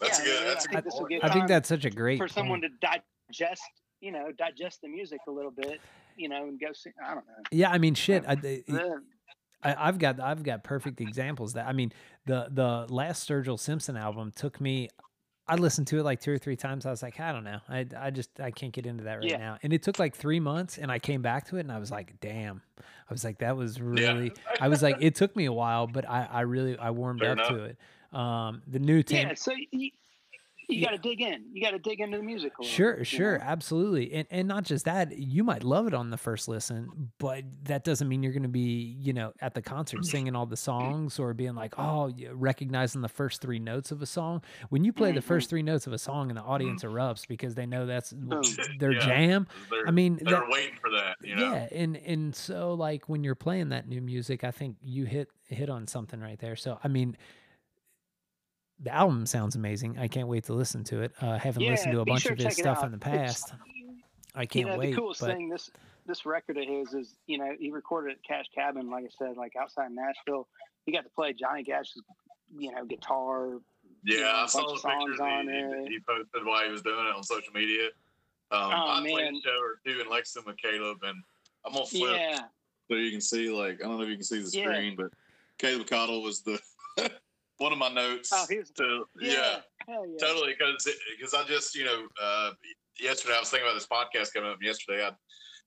C: That's
B: yeah,
C: a good.
B: yeah,
C: That's
B: I
C: a
B: think
C: good
B: this will
C: point.
B: give
A: I think that's such a great
B: for someone
A: point.
B: to digest, you know, digest the music a little bit, you know, and go see. I don't know.
A: Yeah, I mean, shit. I, I, I, I've got I've got perfect examples. That I mean, the the last Sturgill Simpson album took me. I listened to it like two or three times. I was like, I don't know. I, I just I can't get into that right
B: Yeah.
A: now. And it took like three months, and I came back to it, and I was like, damn. I was like, that was really. I was like, it took me a while, but I I really I warmed
C: Fair
A: up
C: enough.
A: to it. Um, the new Tam-
B: yeah, so you
A: Yeah.
B: got to dig in. You got to dig into the music. a little
A: Sure,
B: bit, you
A: sure,
B: know?
A: absolutely, and and not just that. You might love it on the first listen, but that doesn't mean you're going to be, you know, at the concert singing all the songs or being like, oh, recognizing the first three notes of a song. When you play the
B: Mhm.
A: first three notes of a song and the audience erupts because they know that's their
C: Yeah.
A: jam.
C: They're,
A: I mean,
C: they're
A: that-
C: waiting for that. You know.
A: yeah, and and so like when you're playing that new music, I think you hit hit on something right there. So I mean. The album sounds amazing. I can't wait to listen to it. Uh, I haven't listened to a bunch
B: sure
A: of
B: to
A: his stuff
B: out.
A: in the
B: It's-
A: past. I can't
B: know,
A: wait.
B: the coolest
A: but
B: thing this this record of his is, you know, he recorded at Cash Cabin, like I said, like outside Nashville. He got to play Johnny Cash's, you know, guitar.
C: Yeah,
B: know, a
C: I
B: bunch
C: saw
B: of
C: the pictures
B: songs on
C: he,
B: it.
C: he, he posted while he was doing it on social media. Um,
B: Oh,
C: I played
B: man.
C: a show or two in Lexington with Caleb, and I'm gonna flip
B: Yeah,
C: so you can see. Like, I don't know if you can see the
B: Yeah.
C: screen, but Caleb Caudle was the one of my notes.
B: Oh, he was-
C: to,
B: yeah,
C: yeah,
B: yeah.
C: totally. Because because I just you know uh, yesterday I was thinking about this podcast coming up yesterday. I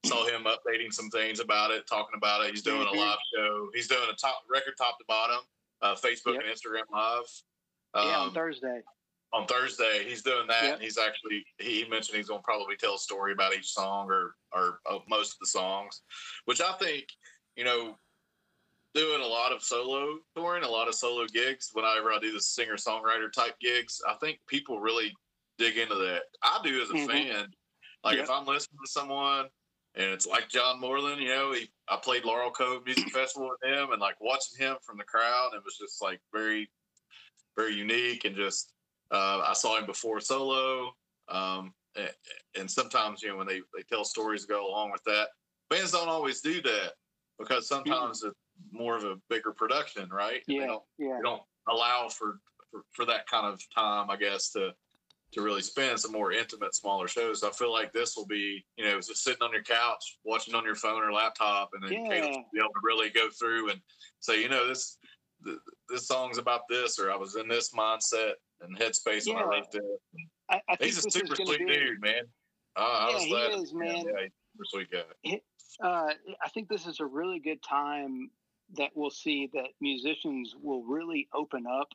C: saw him updating some things about it, talking about it. He's doing
B: Mhm.
C: a live show. He's doing a top record top to bottom, uh, Facebook
B: Yep.
C: and Instagram live.
B: yeah, on
C: Um,
B: Thursday.
C: on Thursday. He's doing that.
B: Yep.
C: and He's actually he mentioned he's going to probably tell a story about each song or or uh, most of the songs, which I think you know doing a lot of solo touring, a lot of solo gigs. Whenever I do the singer songwriter type gigs, I think people really dig into that. I do as a
B: Mhm.
C: fan. Like
B: Yep.
C: if I'm listening to someone. And it's like John Moreland, you know, he, I played Laurel Cove Music Festival with him and like watching him from the crowd, it was just like very, very unique and just uh, I saw him before solo, um, and, and sometimes you know when they they tell stories go along with that. Bands don't always do that because sometimes it's more of a bigger production, right? And They
B: Yeah,
C: don't,
B: yeah.
C: they don't allow for, for for that kind of time, I guess, to to really spend some more intimate, smaller shows. I feel like this will be, you know, just sitting on your couch, watching on your phone or laptop, and then
B: Yeah.
C: Caleb be able to really go through and say, you know, this th- this song's about this, or I was in this mindset and headspace when I
B: Yeah.
C: wrote this.
B: I, I
C: He's a super sweet
B: be,
C: dude, man. Uh, I
B: Yeah,
C: was
B: he is, man.
C: Yeah, a super sweet guy.
B: uh, I think this is a really good time that we'll see that musicians will really open up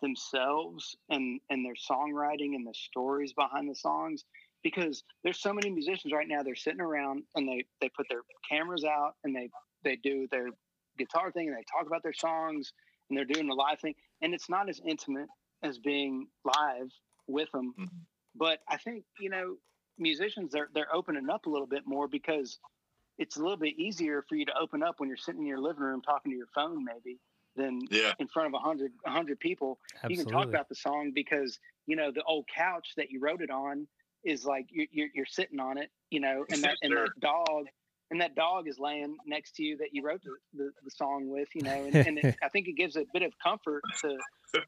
B: themselves and and their songwriting and the stories behind the songs because there's so many musicians right now they're sitting around and they they put their cameras out and they they do their guitar thing and they talk about their songs and they're doing the live thing and it's not as intimate as being live with them
C: Mhm.
B: but i think you know musicians they're they're opening up a little bit more because it's a little bit easier for you to open up when you're sitting in your living room talking to your phone maybe than
C: Yeah,
B: in front of a hundred a hundred people. You can talk about the song because you know the old couch that you wrote it on is like you're you're, you're sitting on it you know and that and that dog and that dog is laying next to you that you wrote the, the, the song with you know and, and it, i think it gives a bit of comfort to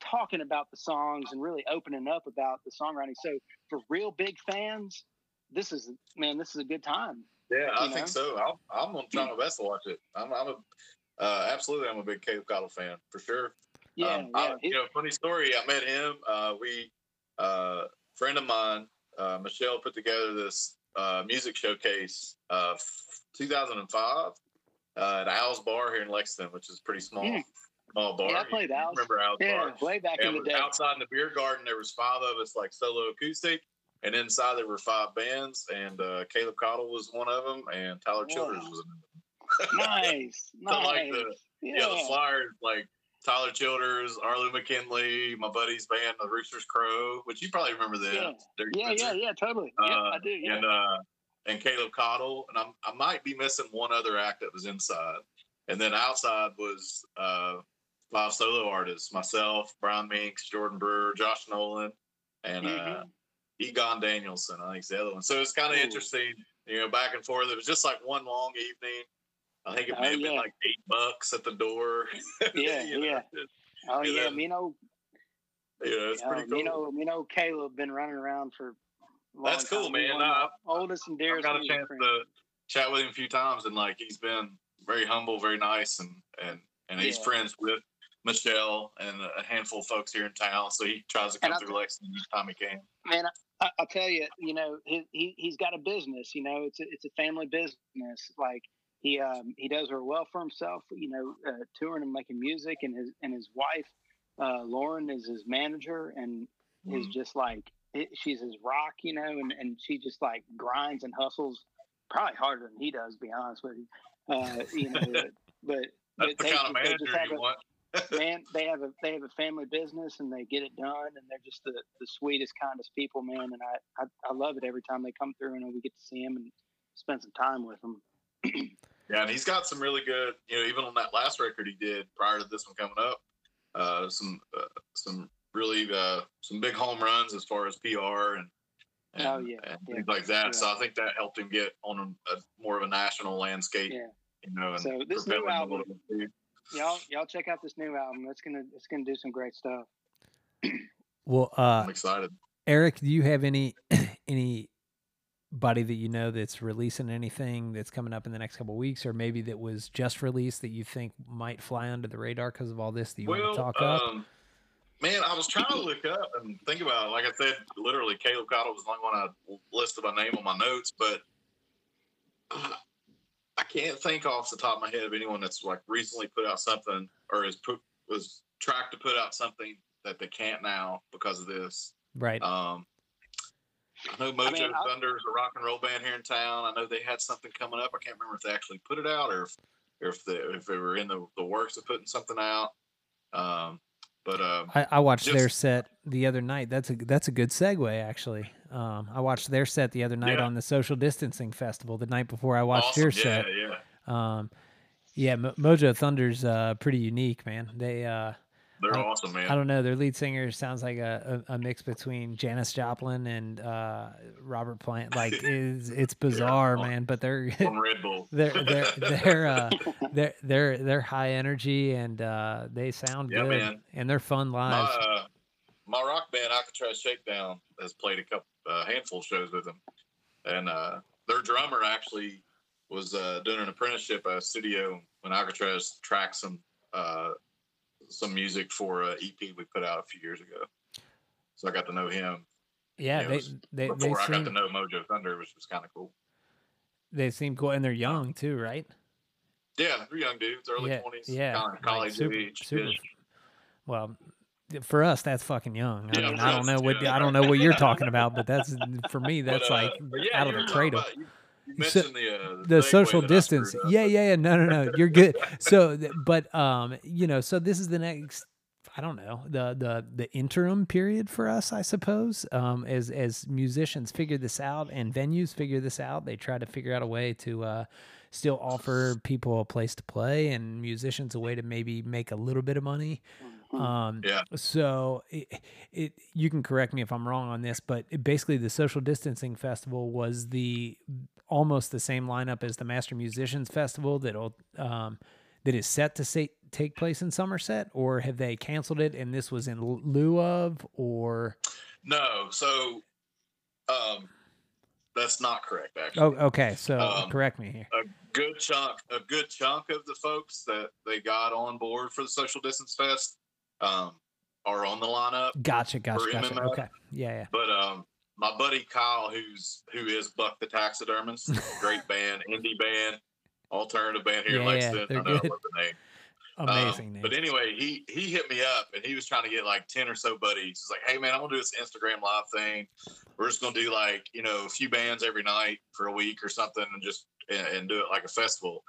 B: talking about the songs and really opening up about the songwriting. So for real big fans this is man this is a good time
C: yeah, I
B: know?
C: think so. I'm, I'm gonna try my best to watch it. I'm, I'm a uh, absolutely. I'm a big Caleb Caudle fan for sure.
B: yeah
C: Um,
B: yeah
C: I, you know, funny story. I met him. Uh, we, uh, friend of mine, uh, Michelle, put together this uh, music showcase, uh, 2005, uh, at Al's Bar here in Lexington, which is pretty small,
B: Mm.
C: small bar.
B: Yeah, I played Al's.
C: Remember Al's
B: yeah
C: Bar?
B: way back
C: And
B: in the day
C: outside in the beer garden. There was five of us, like solo acoustic, and inside there were five bands, and uh, Caleb Caudle was one of them, and Tyler Childers
B: Wow.
C: was.
B: nice
C: I
B: nice
C: like the- Yeah, the Flyers like Tyler Childers, Arlo McKinley, my buddy's band, the Roosters Crow, which you probably remember that.
B: Yeah. Yeah, yeah, yeah, totally. yeah,
C: Uh,
B: I do. Yeah.
C: And uh, and Caleb Caudle, and I'm, I might be missing one other act that was inside, and then outside was uh, five solo artists: myself, Brian Minks, Jordan Brewer, Josh Nolan, and uh,
B: Mhm.
C: Egon Danielson, I think is the other one. So it's kind of interesting, you know, back and forth. It was just like one long evening. I think it
B: Oh,
C: may have been like eight bucks at the door.
B: Yeah,
C: You know,
B: yeah. Oh
C: And
B: yeah,
C: then-
B: me know,
C: You know, it's pretty cool.
B: me know, me know. Caleb been running around for. long
C: That's cool,
B: time.
C: man.
B: He's one of
C: Nah,
B: my oldest and
C: I've
B: dearest.
C: got a chance
B: friends.
C: to chat with him a few times, and like he's been very humble, very nice, and and and he's
B: Yeah.
C: friends with Michelle and a handful of folks here in town. So he tries to come
B: I
C: through Lexington each time he can.
B: man, I, I'll tell you, you know, he, he he's got a business. You know, it's a, it's a family business. Like he um, he does very well for himself. You know, uh, touring and making music, and his and his wife, uh, Lauren, is his manager, and is
C: Mhm.
B: just like it, she's his rock. You know, and and she just like grinds and hustles, probably harder than he does. To be honest with you, uh, you know, but.
C: That's
B: but
C: the kind of
B: just- they just
C: manager you want.
B: Man, they have a they have a family business and they get it done, and they're just the, the sweetest, kindest people, man. And I, I I love it every time they come through and we get to see them and spend some time with them.
C: Yeah, and he's got some really good, you know, even on that last record he did prior to this one coming up, uh, some uh, some really uh, some big home runs as far as PR and and,
B: Oh, yeah,
C: and
B: yeah,
C: things like that.
B: yeah.
C: So I think that helped him get on a, a more of a national landscape,
B: Yeah,
C: you know. And
B: So this new
C: propel him a
B: album-
C: little bit too.
B: Y'all y'all check out this new album. It's gonna it's gonna do some great stuff.
A: Well, uh,
C: I'm excited.
A: Eric, do you have any anybody that you know that's releasing anything that's coming up in the next couple of weeks, or maybe that was just released that you think might fly under the radar because of all this that you
C: well,
A: want to talk up?
C: um, man, I was trying to look up and think about it. Like I said, literally, Caleb Caudle was the only one I listed by name on my notes, but uh, I can't think off the top of my head of anyone that's like recently put out something or is put was tracked to put out something that they can't now because of this.
A: Right.
C: Um, I know Mojo
B: I mean, I-
C: Thunder is a rock and roll band here in town. I know they had something coming up. I can't remember if they actually put it out or if, or if they if they were in the, the works of putting something out. Um, but um,
A: I, I watched their set the other night. That's a that's a good segue, actually. Um, I watched their set the other night
C: Yeah.
A: on the social distancing festival. The night before I watched
C: awesome.
A: your
C: yeah,
A: set.
C: yeah,
A: Um, yeah, Mo- Mojo Thunder's uh, pretty unique, man. They uh,
C: they're
A: I-
C: awesome, man.
A: I don't know. Their lead singer sounds like a, a, a mix between Janis Joplin and uh, Robert Plant. Like it's it's bizarre,
C: on-
A: man. But they're
C: Red Bull.
A: they're they're they're, uh, they're they're they're high energy and uh, they sound
C: Yeah,
A: good
C: man.
A: and they're fun
C: my,
A: live.
C: uh, my rock band Alcatraz Shakedown has played a couple uh, handful of shows with them, and uh, their drummer actually was uh, doing an apprenticeship at a studio when Alcatraz tracked some uh, some music for an EP we put out a few years ago. So I got to know him
A: yeah, they they they
C: before I got to know Mojo Thunder, which was kind of cool.
A: they seem cool and they're young too, right?
C: Yeah, they're young dudes, early
A: yeah,
C: twenties,
A: yeah, like
C: college
A: super,
C: age.
A: super. Well, for us, that's fucking young. I
C: Yeah,
A: mean, I don't
C: us,
A: know what
C: yeah.
A: I don't know what you're talking about, but that's for me.
C: But,
A: That's
C: uh,
A: like
C: yeah,
A: out of the cradle.
C: about- you- you
A: So,
C: the, uh,
A: the social distance. Yeah, yeah, yeah. No, no, no. You're good. So, but um, you know, so this is the next. I don't know the the the interim period for us, I suppose. Um, as as musicians figure this out and venues figure this out, they try to figure out a way to uh, still offer people a place to play and musicians a way to maybe make a little bit of money. Um,
C: Yeah.
A: So it, it you can correct me if I'm wrong on this, but it, basically the social distancing festival was the almost the same lineup as the Master Musicians Festival that'll um, that is set to say, take place in Somerset, or have they canceled it and this was in lieu of, or
C: No, so um, that's not correct. Actually,
A: oh, okay, so
C: Um,
A: correct me here.
C: a good chunk, a good chunk of the folks that they got on board for the social distance fest um, are on the lineup.
A: Gotcha, gotcha, gotcha.
C: MMA.
A: Okay, yeah, yeah.
C: But um, my buddy Kyle, who's who is Buck the Taxidermist, great band, indie band, alternative band here in Lexington.
A: they're
C: I know
A: good.
C: I love the name. Um,
A: Amazing name.
C: but anyway, he he hit me up and he was trying to get like ten or so buddies. He's like, "Hey man, I'm gonna do this Instagram live thing. We're just gonna do like you know a few bands every night for a week or something, and just and, and do it like a festival."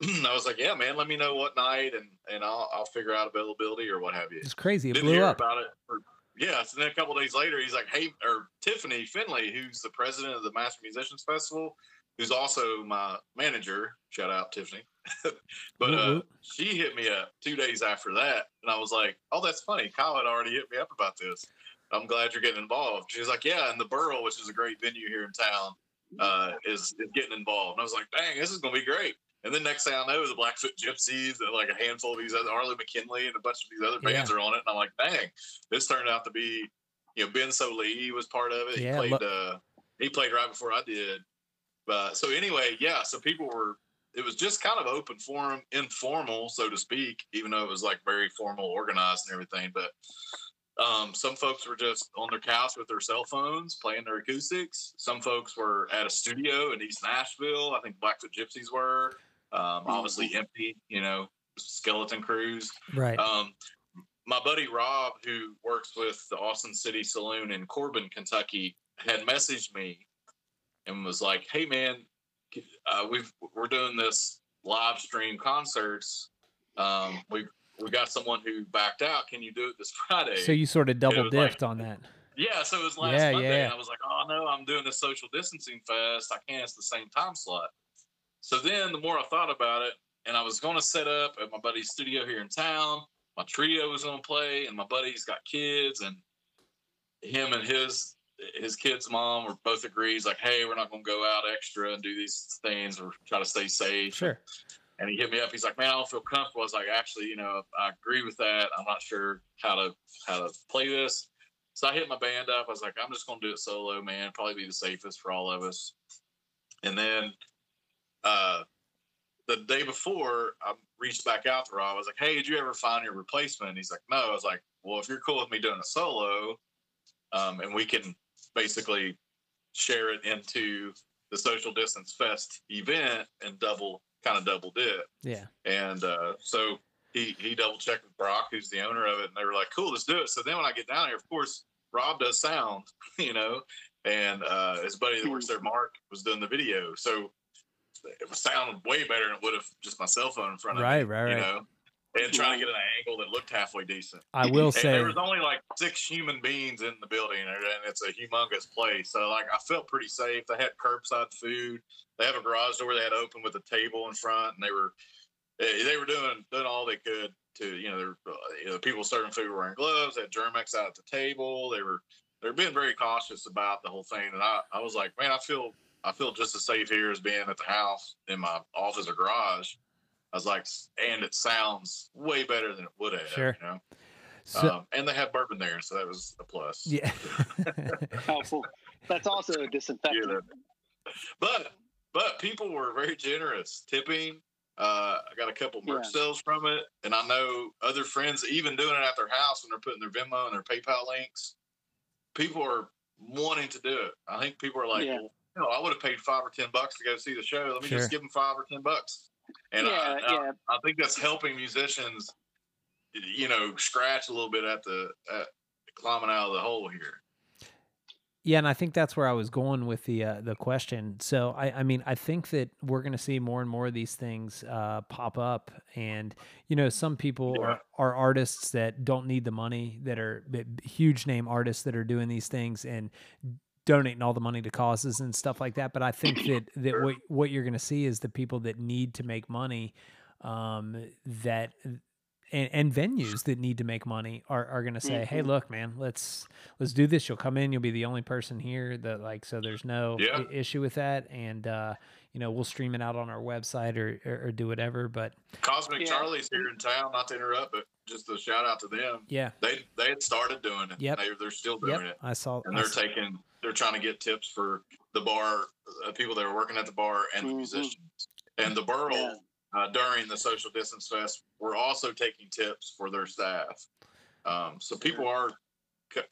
C: I was like, "Yeah, man, let me know what night and and I'll I'll figure out availability or what have you."
A: it's crazy. It
C: Didn't
A: blew
C: hear
A: up.
C: about it. For, yeah, so then a couple days later, he's like, "Hey," or Tiffany Finley, who's the president of the Master Musicians Festival, who's also my manager. Shout out Tiffany. but uh, she hit me up two days after that, and I was like, "Oh, that's funny. Kyle had already hit me up about this." I'm glad you're getting involved. She's like, yeah, and the Burl, which is a great venue here in town, uh, is, is getting involved. And I was like, dang, this is gonna be great. And then next thing I know, the Blackfoot Gypsies and like a handful of these other Arlo McKinley and a bunch of these other bands
A: Yeah.
C: are on it. And I'm like, dang, this turned out to be, you know, Ben Sollee was part of it.
A: Yeah,
C: he played
A: lo-
C: uh he played right before I did. But so anyway, yeah, so people were it was just kind of open forum, informal, so to speak, even though it was like very formal, organized and everything. But um, some folks were just on their couch with their cell phones playing their acoustics. Some folks were at a studio in East Nashville. I think Blackfoot Gypsies were. Um, obviously empty, you know, skeleton crews.
A: Right.
C: Um, my buddy Rob, who works with the Austin City Saloon in Corbin, Kentucky, had messaged me and was like, "Hey, man, uh, we've we're doing this live stream concerts. Um, we we got someone who backed out. Can you do it this Friday?"
A: so you sort of double
C: dipped like-
A: on that.
C: yeah, so it was last
A: Yeah,
C: Monday,
A: yeah.
C: and I was like, "Oh no, I'm doing this social distancing fest. I can't. It's the same time slot." So then, the more I thought about it, and I was going to set up at my buddy's studio here in town. My trio was going to play, and my buddy's got kids, and him and his his kid's mom were both agrees like, "Hey, we're not going to go out extra and do these things or try to stay safe."
A: Sure.
C: And he hit me up. He's like, "Man, I don't feel comfortable." I was like, "Actually, you know, I agree with that. I'm not sure how to how to play this." So I hit my band up. I was like, "I'm just going to do it solo, man. Probably be the safest for all of us." And then uh, the day before, I reached back out to Rob. I was like, "Hey, did you ever find your replacement?" And he's like, "No." I was like, "Well, if you're cool with me doing a solo, um, and we can basically share it into the social distance fest event and double kind of double dip."
A: Yeah.
C: And uh, so he he double checked with Brock, who's the owner of it, and they were like, "Cool, let's do it." So then when I get down here, of course, Rob does sound, you know, and uh, his buddy that works there, Mark, was doing the video. So it was sounding way better than it would have just my cell phone in front of
A: Right,
C: me,
A: right,
C: you
A: right.
C: know, and trying to get an angle that looked halfway decent.
A: I will
C: And
A: say
C: there was only like six human beings in the building, and it's a humongous place. So like I felt pretty safe. They had curbside food. They have a garage door they had open with a table in front, and they were eh, they were doing doing all they could to you know, they were, uh, you know the people serving food were wearing gloves. They had Germ-X out at the table. They were they're being very cautious about the whole thing. And I I was like, man, I feel I feel just as safe here as being at the house in my office or garage. I was like, and it sounds way better than it would have.
A: Sure.
C: You know?
A: so,
C: um, and they had bourbon there, so that was a plus.
A: yeah.
B: Helpful. That's also a disinfectant.
C: that- but but people were very generous, tipping. Uh, I got a couple merch
B: Yeah.
C: sales from it, and I know other friends even doing it at their house when they're putting their Venmo and their PayPal links. People are wanting to do it. I think people are like,
B: Yeah.
C: well, you know, I would have paid five or ten bucks to go see the show. Let me
A: Sure.
C: just give them five or ten bucks. And I,
B: yeah,
C: I,
B: yeah.
C: I think that's helping musicians, you know, scratch a little bit at the at climbing out of the hole here.
A: Yeah, and I think that's where I was going with the uh, the question. So I, I mean, I think that we're going to see more and more of these things uh, pop up, and you know, some people
C: Yeah.
A: are, are artists that don't need the money, that are b- huge name artists that are doing these things and donating all the money to causes and stuff like that. But I think that that what what you're going to see is the people that need to make money, um, that and, and venues that need to make money are, are going to say, "Hey,
B: Mhm.
A: look, man, let's let's do this. You'll come in. You'll be the only person here that like so. There's no
C: Yeah.
A: i- issue with that, and uh, you know we'll stream it out on our website or or, or do whatever. But
C: Cosmic
B: Yeah.
C: Charlie's here in town. Not to interrupt, but just a shout out to them.
A: yeah,
C: They they had started doing it.
A: Yep.
C: They, they're still doing
A: yep,
C: it,
A: I saw.
C: and they're
A: s-
C: taking they're trying to get tips for the bar, uh, people that are working at the bar, and the
B: Mhm.
C: musicians. And the Burl
B: Yeah.
C: uh, during the social distance fest, we're also taking tips for their staff. Um, so people are,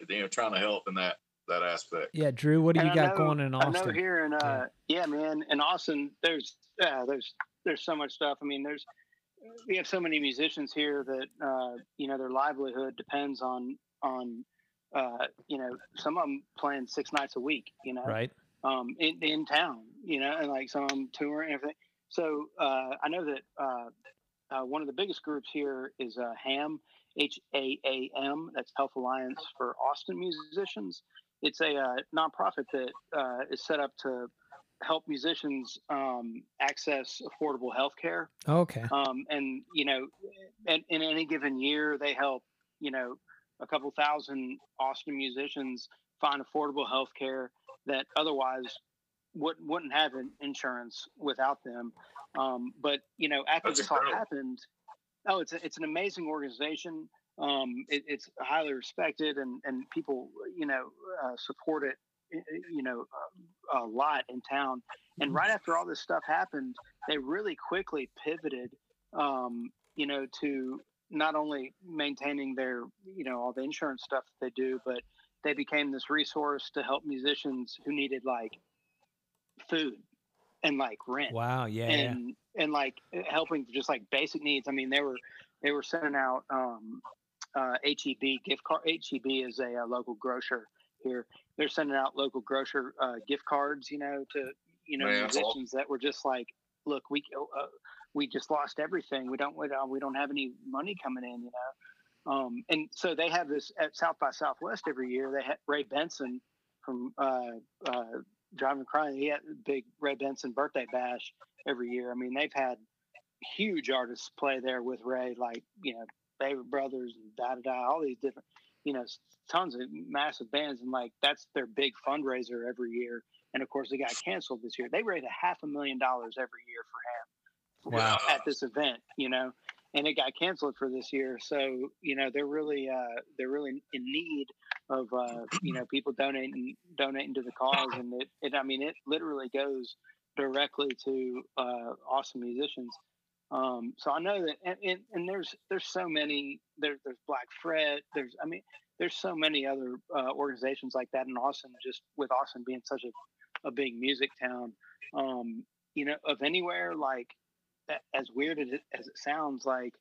C: you know, trying to help in that that aspect.
A: yeah, Drew, what do you
B: And I
A: got
B: know-
A: going in Austin?
B: I know here in uh, yeah. man, in Austin, there's uh, there's there's so much stuff. I mean, there's we have so many musicians here that uh, you know their livelihood depends on on uh, you know some of them playing six nights a week. You know,
A: Right.
B: um, in, in town, you know, and like some of them touring and everything. So uh, I know that uh, uh, one of the biggest groups here is uh, HAM, H A A M. That's Health Alliance for Austin Musicians. It's a uh, nonprofit that uh, is set up to help musicians um, access affordable health care.
A: Okay.
B: Um, and, you know, in, in any given year, they help, you know, a couple thousand Austin musicians find affordable health care that otherwise would, wouldn't have an insurance without them. Um, but you know, after
C: That's
B: this all happened, oh, it's a, it's an amazing organization. Um, it, it's highly respected, and and people you know uh, support it. You know, a lot in town. And right after all this stuff happened, they really quickly pivoted. Um, you know, to not only maintaining their you know all the insurance stuff that they do, but they became this resource to help musicians who needed like food and like rent
A: Wow. Yeah. yeah.
B: and and like helping just like basic needs. I mean, they were they were sending out um, uh, HEB gift card. HEB is a, uh local grocer here. They're sending out local grocer uh, gift cards, you know, to you know
C: Man,
B: musicians that were just like, look, we uh, we just lost everything. We don't we don't, we don't have any money coming in, you know. Um, and so they have this at South by Southwest every year. They had Ray Benson from uh, uh, Driving Crying. He had a big Ray Benson birthday bash every year. I mean, they've had huge artists play there with Ray, like you know, Favorite Brothers and Da Da Da, all these different, you know, tons of massive bands, and like that's their big fundraiser every year. And of course, they got canceled this year. They raised a half a million dollars every year for him
A: Wow.
B: at this event, you know, and it got canceled for this year. So you know, they're really uh, they're really in need of uh, you know people donating donating to the cause, and it, it I mean it literally goes directly to uh, awesome musicians. Um, so I know that, and, and, and there's there's so many there, there's Black Fret, there's I mean there's so many other uh, organizations like that in Austin. Just with Austin being such a, a big music town, um, you know, of anywhere like as weird as it, as it sounds, like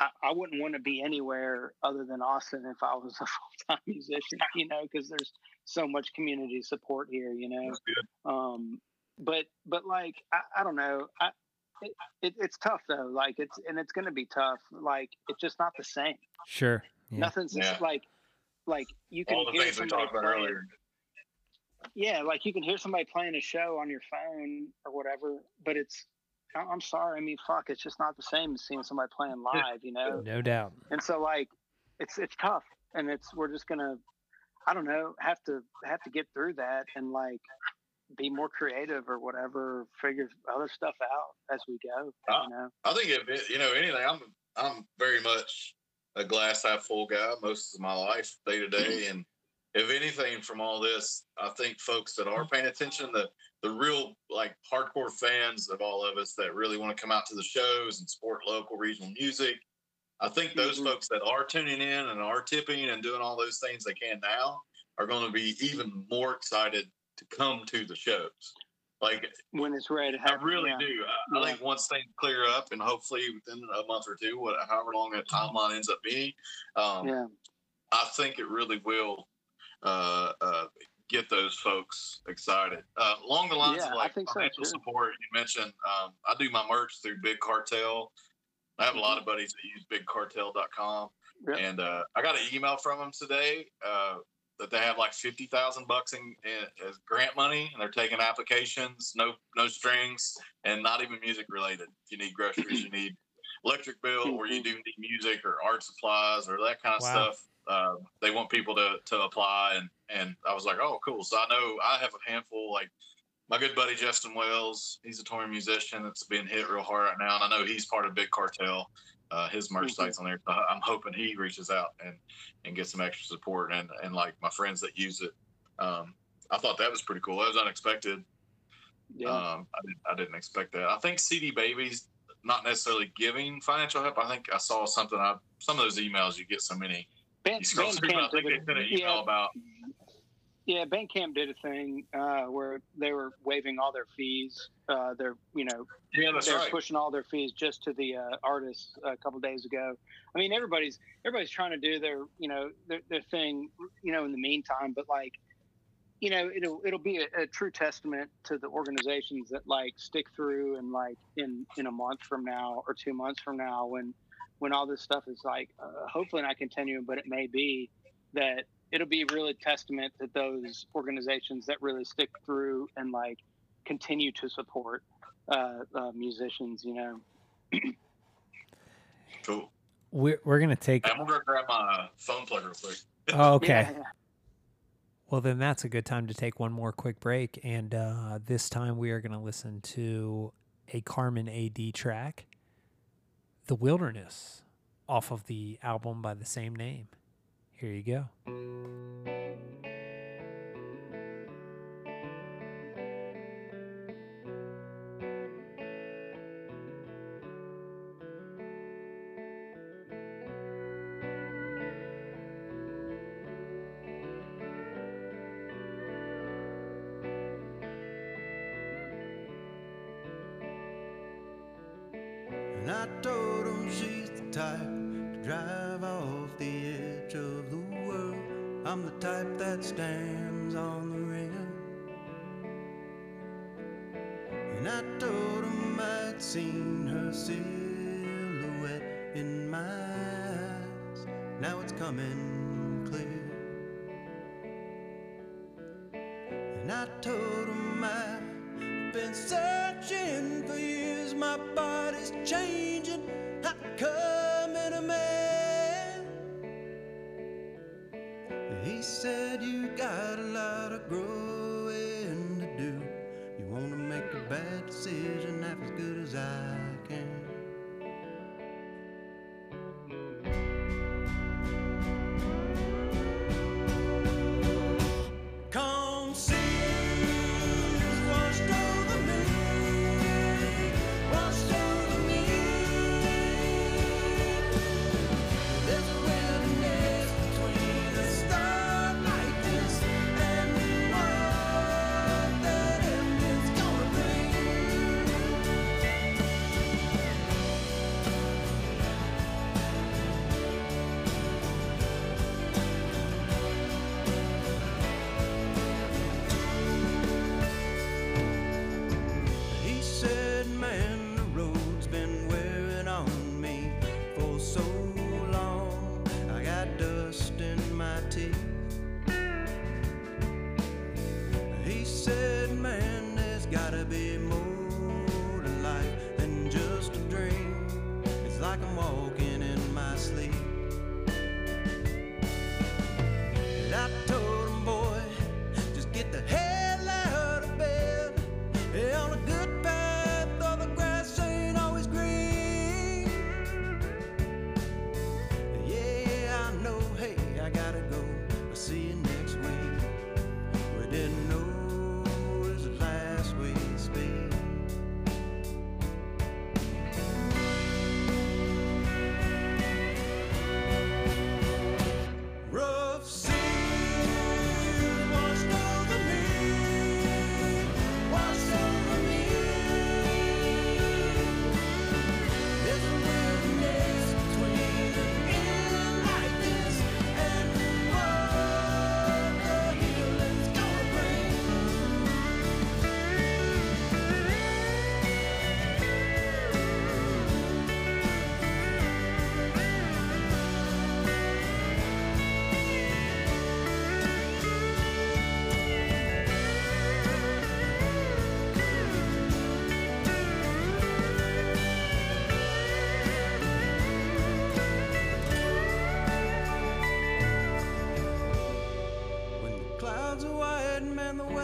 B: I, I wouldn't want to be anywhere other than Austin if I was a full time musician, you know, because there's so much community support here, you know. Um, but but like I, I don't know, I it, it, it's tough though. Like it's and it's going to be tough. Like it's just not the same.
A: Sure. Yeah.
B: Nothing's
C: Yeah.
B: just like like you can
C: All the
B: hear
C: things we
B: somebody
C: talked about
B: playing-
C: earlier.
B: yeah, like you can hear somebody playing a show on your phone or whatever, but it's I- I'm sorry. I mean, fuck, it's just not the same as seeing somebody playing live, you know.
A: No doubt.
B: And so like, it's it's tough, and it's we're just gonna, I don't know, have to have to get through that and like be more creative or whatever, figure other stuff out as we go.
C: Ah.
B: You know.
C: I think if it, you know anything, I'm I'm very much a glass half full guy most of my life, day to day, and if anything from all this, I think folks that are paying attention, the the real like hardcore fans of all of us that really want to come out to the shows and support local regional music. I think those
B: Mhm.
C: folks that are tuning in and are tipping and doing all those things they can now are going to be even more excited to come to the shows. Like
B: When it's ready to
C: I really
B: yeah.
C: do. I, I think once things clear up, and hopefully within a month or two, what, however long that timeline ends up being, um,
B: Yeah.
C: I think it really will uh, uh, get those folks excited. Uh, along the lines
B: Yeah,
C: of
B: I
C: like
B: think so,
C: financial support, you mentioned um, I do my merch through Big Cartel. I have a lot of buddies that use BigCartel.com,
B: Mm-hmm. Yep.
C: and uh, I got an email from them today uh, that they have like fifty thousand bucks in, in as grant money, and they're taking applications, no no strings, and not even music related. If you need groceries, you need electric bill, or you do need music or art supplies or that kind of
A: Wow.
C: stuff. Uh, they want people to to apply, and and I was like, oh, cool. So I know I have a handful like. My good buddy Justin Wells, he's a touring musician that's being hit real hard right now, and I know he's part of Big Cartel. Uh, his merch
B: Mhm.
C: site's on there. So I'm hoping he reaches out and and get some extra support and and like my friends that use it. Um, I thought that was pretty cool. That was unexpected.
B: Yeah.
C: Um, I, didn't, I didn't expect that. I think CD Babies not necessarily giving financial help. I think I saw something. I some of those emails you get so many.
B: Band,
C: You scroll through,
B: Bandcamp
C: think
B: did
C: they
B: it.
C: sent an email
B: Yeah,
C: about
B: yeah, Bandcamp did a thing uh, where they were waiving all their fees. Uh, they're you know
C: yeah,
B: they're
C: right.
B: pushing all their fees just to the uh, artists a couple days ago. I mean, everybody's everybody's trying to do their you know their, their thing you know in the meantime, but like you know it'll it'll be a, a true testament to the organizations that like stick through and like in in a month from now or two months from now when when all this stuff is like uh, hopefully not continuing, but it may be that it'll be really testament to those organizations that really stick through and like continue to support uh, uh, musicians. You know.
C: cool.
A: We're we're gonna take.
C: I'm gonna grab my phone plug real quick.
A: Oh, okay.
B: Yeah.
A: Well, then that's a good time to take one more quick break. And uh, this time we are going to listen to a Carman AD track, The Wilderness, off of the album by the same name. Here you go.
D: that stands on the rim. And I told him I'd seen her silhouette in my eyes. Now it's coming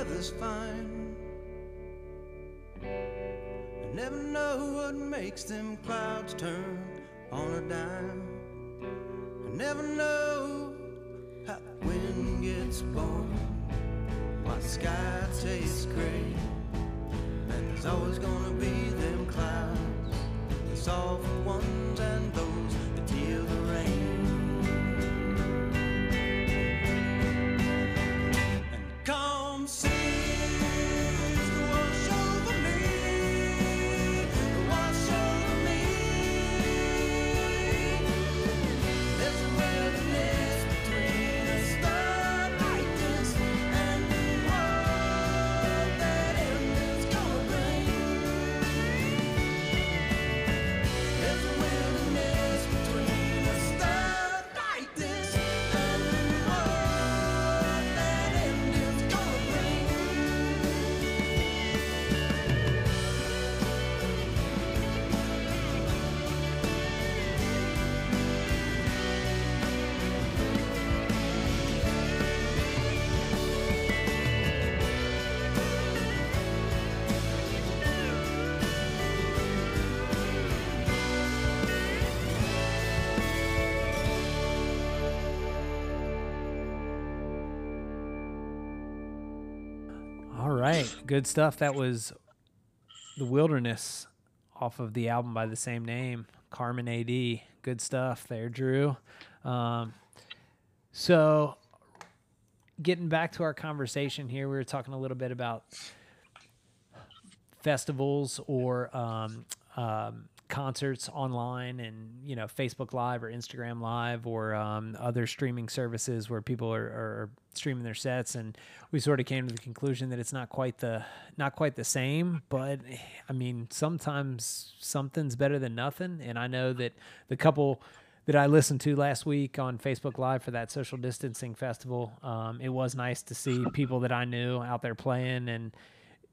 D: weather's fine.
A: Right. Good stuff. That was the Wilderness off of the album by the same name, Carman AD. Good stuff there, Drew. Um, so, getting back to our conversation here, we were talking a little bit about festivals or um, um, concerts online and you know Facebook Live or Instagram Live or um, other streaming services where people are, are streaming their sets, and we sort of came to the conclusion that it's not quite the not quite the same. But I mean, sometimes something's better than nothing, and I know that the couple that I listened to last week on Facebook Live for that social distancing festival. Um, it was nice to see people that I knew out there playing and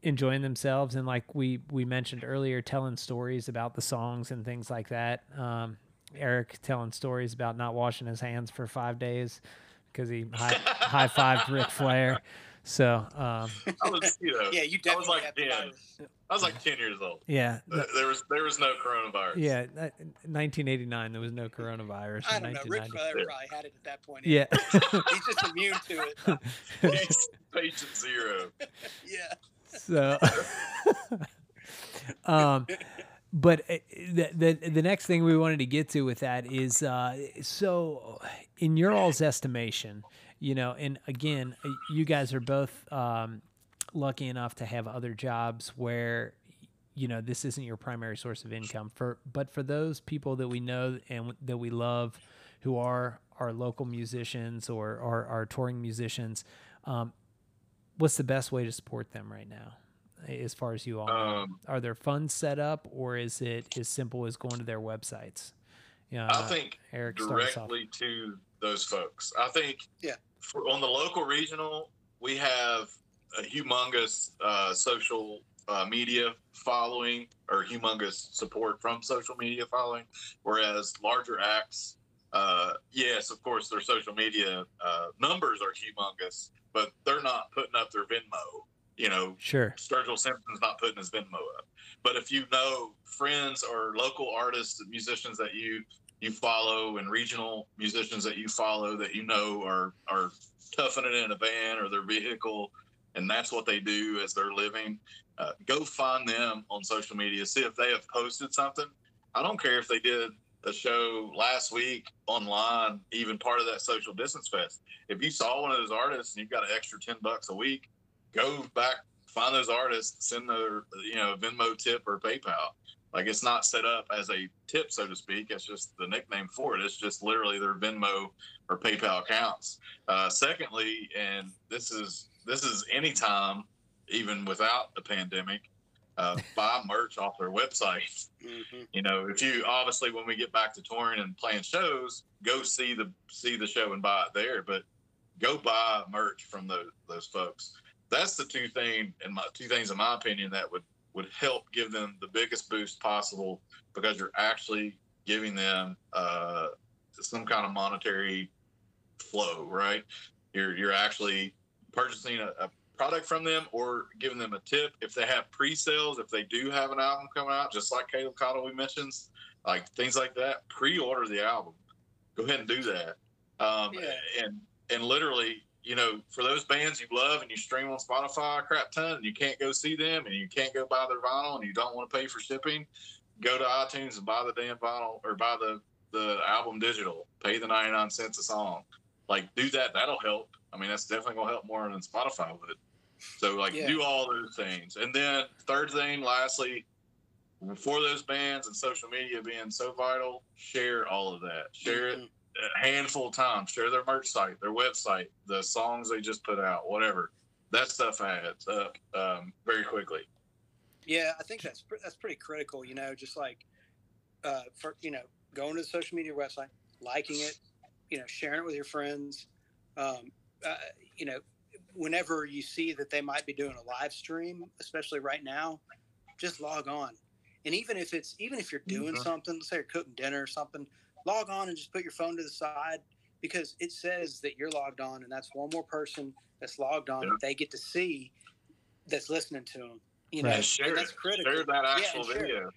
A: enjoying themselves and like we we mentioned earlier telling stories about the songs and things like that um, eric telling stories about not washing his hands for five days because he high, high fived Ric Flair. So um,
C: I was, you know,
E: Yeah, you
C: I was like
E: have
C: 10.
E: virus.
C: I was like ten years old.
A: yeah,
C: Th-
A: th-
C: There was there was no coronavirus.
A: yeah. 1989, there was no coronavirus.
E: I
A: in
E: don't know. Ric
A: 1990.
E: Flair probably had it at that point.
A: Yeah.
E: He's just immune to it.
C: He's patient zero.
E: Yeah.
A: So um but uh, the, the the next thing we wanted to get to with that is uh so in your all's estimation you know and again uh, you guys are both um lucky enough to have other jobs where you know this isn't your primary source of income for but for those people that we know and that we love who are our local musicians or or our touring musicians um, what's the best way to support them right now as far as you all know?
C: Um,
A: are there funds set up or is it as simple as going to their websites yeah
C: I think
A: eric
C: directly to those folks. I think
E: Yeah.
C: for, on the local regional, we have a humongous uh, social uh, media following or humongous support from social media following, whereas larger acts, uh, yes, of course, their social media uh, numbers are humongous, but they're not putting up their Venmo. You know,
A: sure
C: Sturgill Simpson's not putting his Venmo up. But if you know friends or local artists and musicians that you you follow and regional musicians that you follow that you know are are toughing it in a van or their vehicle and that's what they do as they're living, uh, go find them on social media. See if they have posted something. I don't care if they did a show last week online, even part of that social distance fest. If you saw one of those artists and you've got an extra ten bucks a week, go back, find those artists, send their you know Venmo tip or PayPal. Like it's not set up as a tip, so to speak. It's just the nickname for it. It's just literally their Venmo or PayPal accounts. Uh, secondly, and this is this is anytime, even without the pandemic, uh, buy merch off their website.
E: hmm
C: You know, if you obviously when we get back to touring and playing shows, go see the see the show and buy it there. But go buy merch from those those folks. That's the two thing and my two things in my opinion that would would help give them the biggest boost possible because you're actually giving them uh, some kind of monetary flow, right? You're you're actually purchasing a, a product from them or giving them a tip. If they have pre-sales if they do have an album coming out just like Caleb Caudle we mentions like things like that pre-order the album. Go ahead and do that. Um,
E: Yeah.
C: and and literally you know for those bands you love and you stream on spotify a crap ton and you can't go see them and you can't go buy their vinyl and you don't want to pay for shipping go to itunes and buy the damn vinyl or buy the the album digital. Pay the 99 cents a song. Like do that. That'll help. I mean that's definitely gonna help more than spotify would so like
E: Yeah.
C: do all those things. And then third thing, lastly, for those bands and social media being so vital, share all of that. Share it
E: Mhm.
C: a handful of times. Share their merch site, their website, the songs they just put out, whatever. That stuff adds up um, very quickly.
E: Yeah, I think that's that's pretty critical. You know, just like uh, for you know, going to the social media website, liking it, you know, sharing it with your friends. Um, uh, you know, whenever you see that they might be doing a live stream, especially right now, just log on. And even if it's even if you're doing
C: Mhm.
E: something, let's say you're cooking dinner or something, log on and just put your phone to the side because it says that you're logged on, and that's one more person that's logged on
C: Yeah.
E: that they get to see that's listening to them. You know,
A: Right.
C: Share
E: that's
C: it.
E: critical.
C: Share that
E: Yeah,
C: actual
E: and share it.
C: video.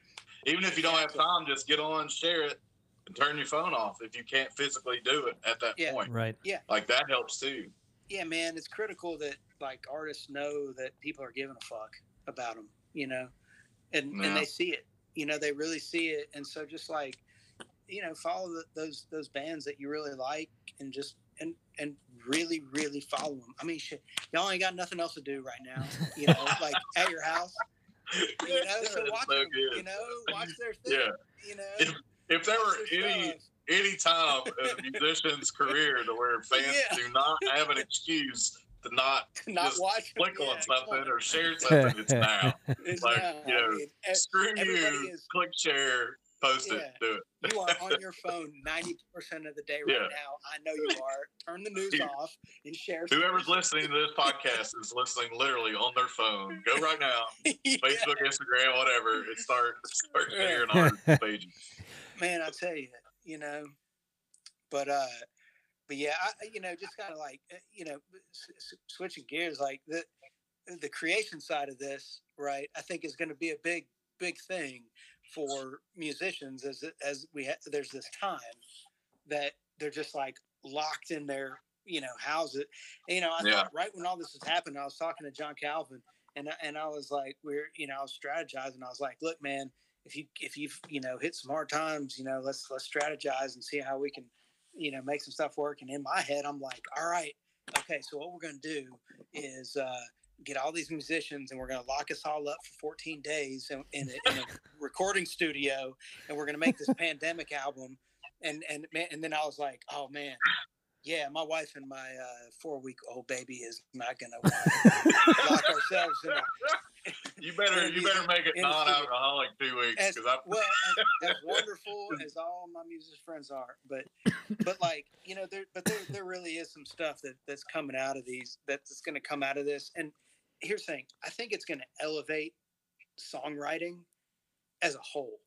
C: Even if you don't have time, just get on, share it, and turn your phone off if you can't physically do it at that
E: Yeah.
C: point.
A: right Yeah.
C: Like that helps too.
E: Yeah, man, it's critical that
B: like artists know that people are giving a fuck about them, you know, and
C: Yeah.
B: and they see it, you know, they really see it, and so just like, you know, follow the, those those bands that you really like, and just and and really really follow them. I mean, shit, y'all ain't got nothing else to do right now, you know, like at your house, you know, so watch
C: so
B: them, you know, watch their thing,
C: Yeah.
B: you know.
C: If, if there were any
B: stuff.
C: Any time in a musician's career to where fans
B: Yeah.
C: do not have an excuse to not
B: not
C: just
B: watch
C: click
B: yeah,
C: on
B: come
C: something or share something, it's now.
B: It's
C: like,
B: now.
C: you know,
B: I mean,
C: Screw you.
B: is-
C: Click share, post
B: Yeah.
C: it, do it.
B: you are on your phone 90% of the day right
C: Yeah.
B: now. I know you are. Turn the news off and share.
C: Whoever's listening to this podcast is listening literally on their phone. Go right now,
B: Yeah.
C: Facebook, Instagram, whatever, and start start
B: Yeah.
C: sharing our pages.
B: Man, I tell you, you know, but, uh, but yeah, I, you know, just kind of like, uh, you know, s- s- switching gears, like the, the creation side of this, right? I think is going to be a big, big thing for musicians as, as we ha- there's this time that they're just like locked in their, you know, houses. You know, I
C: Yeah.
B: thought right when all this was happening, I was talking to John Calvin and, and I was like, we're, you know, I was strategizing. I was like, look, man, if you, if you've, you know, hit some hard times, you know, let's, let's strategize and see how we can, you know, make some stuff work. And in my head, I'm like, all right, okay, so what we're going to do is, uh, get all these musicians and we're going to lock us all up for 14 days in, in, a, in a recording studio and we're going to make this pandemic album and and man, and then i was like oh man yeah my wife and my uh, four week old baby is not going to lock ourselves in a,
C: You better you better make it
B: studio.
C: non-alcoholic two weeks because I
B: well as, as wonderful as all my music friends are but but like you know there but there, there really is some stuff that that's coming out of these that's going to come out of this and here's the thing i think it's going to elevate songwriting as a whole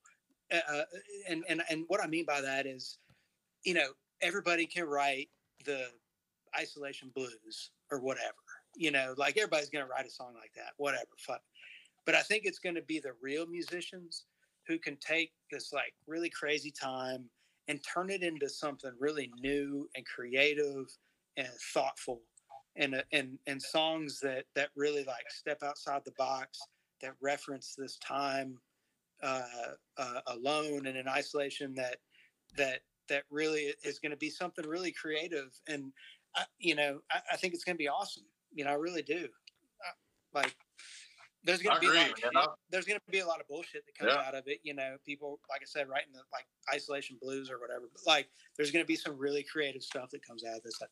B: uh, uh, and and and what i mean by that is you know everybody can write the isolation blues or whatever you know like everybody's going to write a song like that whatever fuck. But i think it's going to be the real musicians who can take this like really crazy time and turn it into something really new and creative and thoughtful and and and songs that that really like step outside the box that reference this time uh, uh, alone and in isolation that that that really is going to be something really creative and I, you know I, I think it's going to be awesome you know I really do Uh, like there's going
C: I
B: to be
C: agree, man.
B: shit- there's going to be a lot of bullshit that comes
C: Yeah.
B: out of it you know people like I said writing the like isolation blues or whatever but like there's going to be some really creative stuff that comes out of this I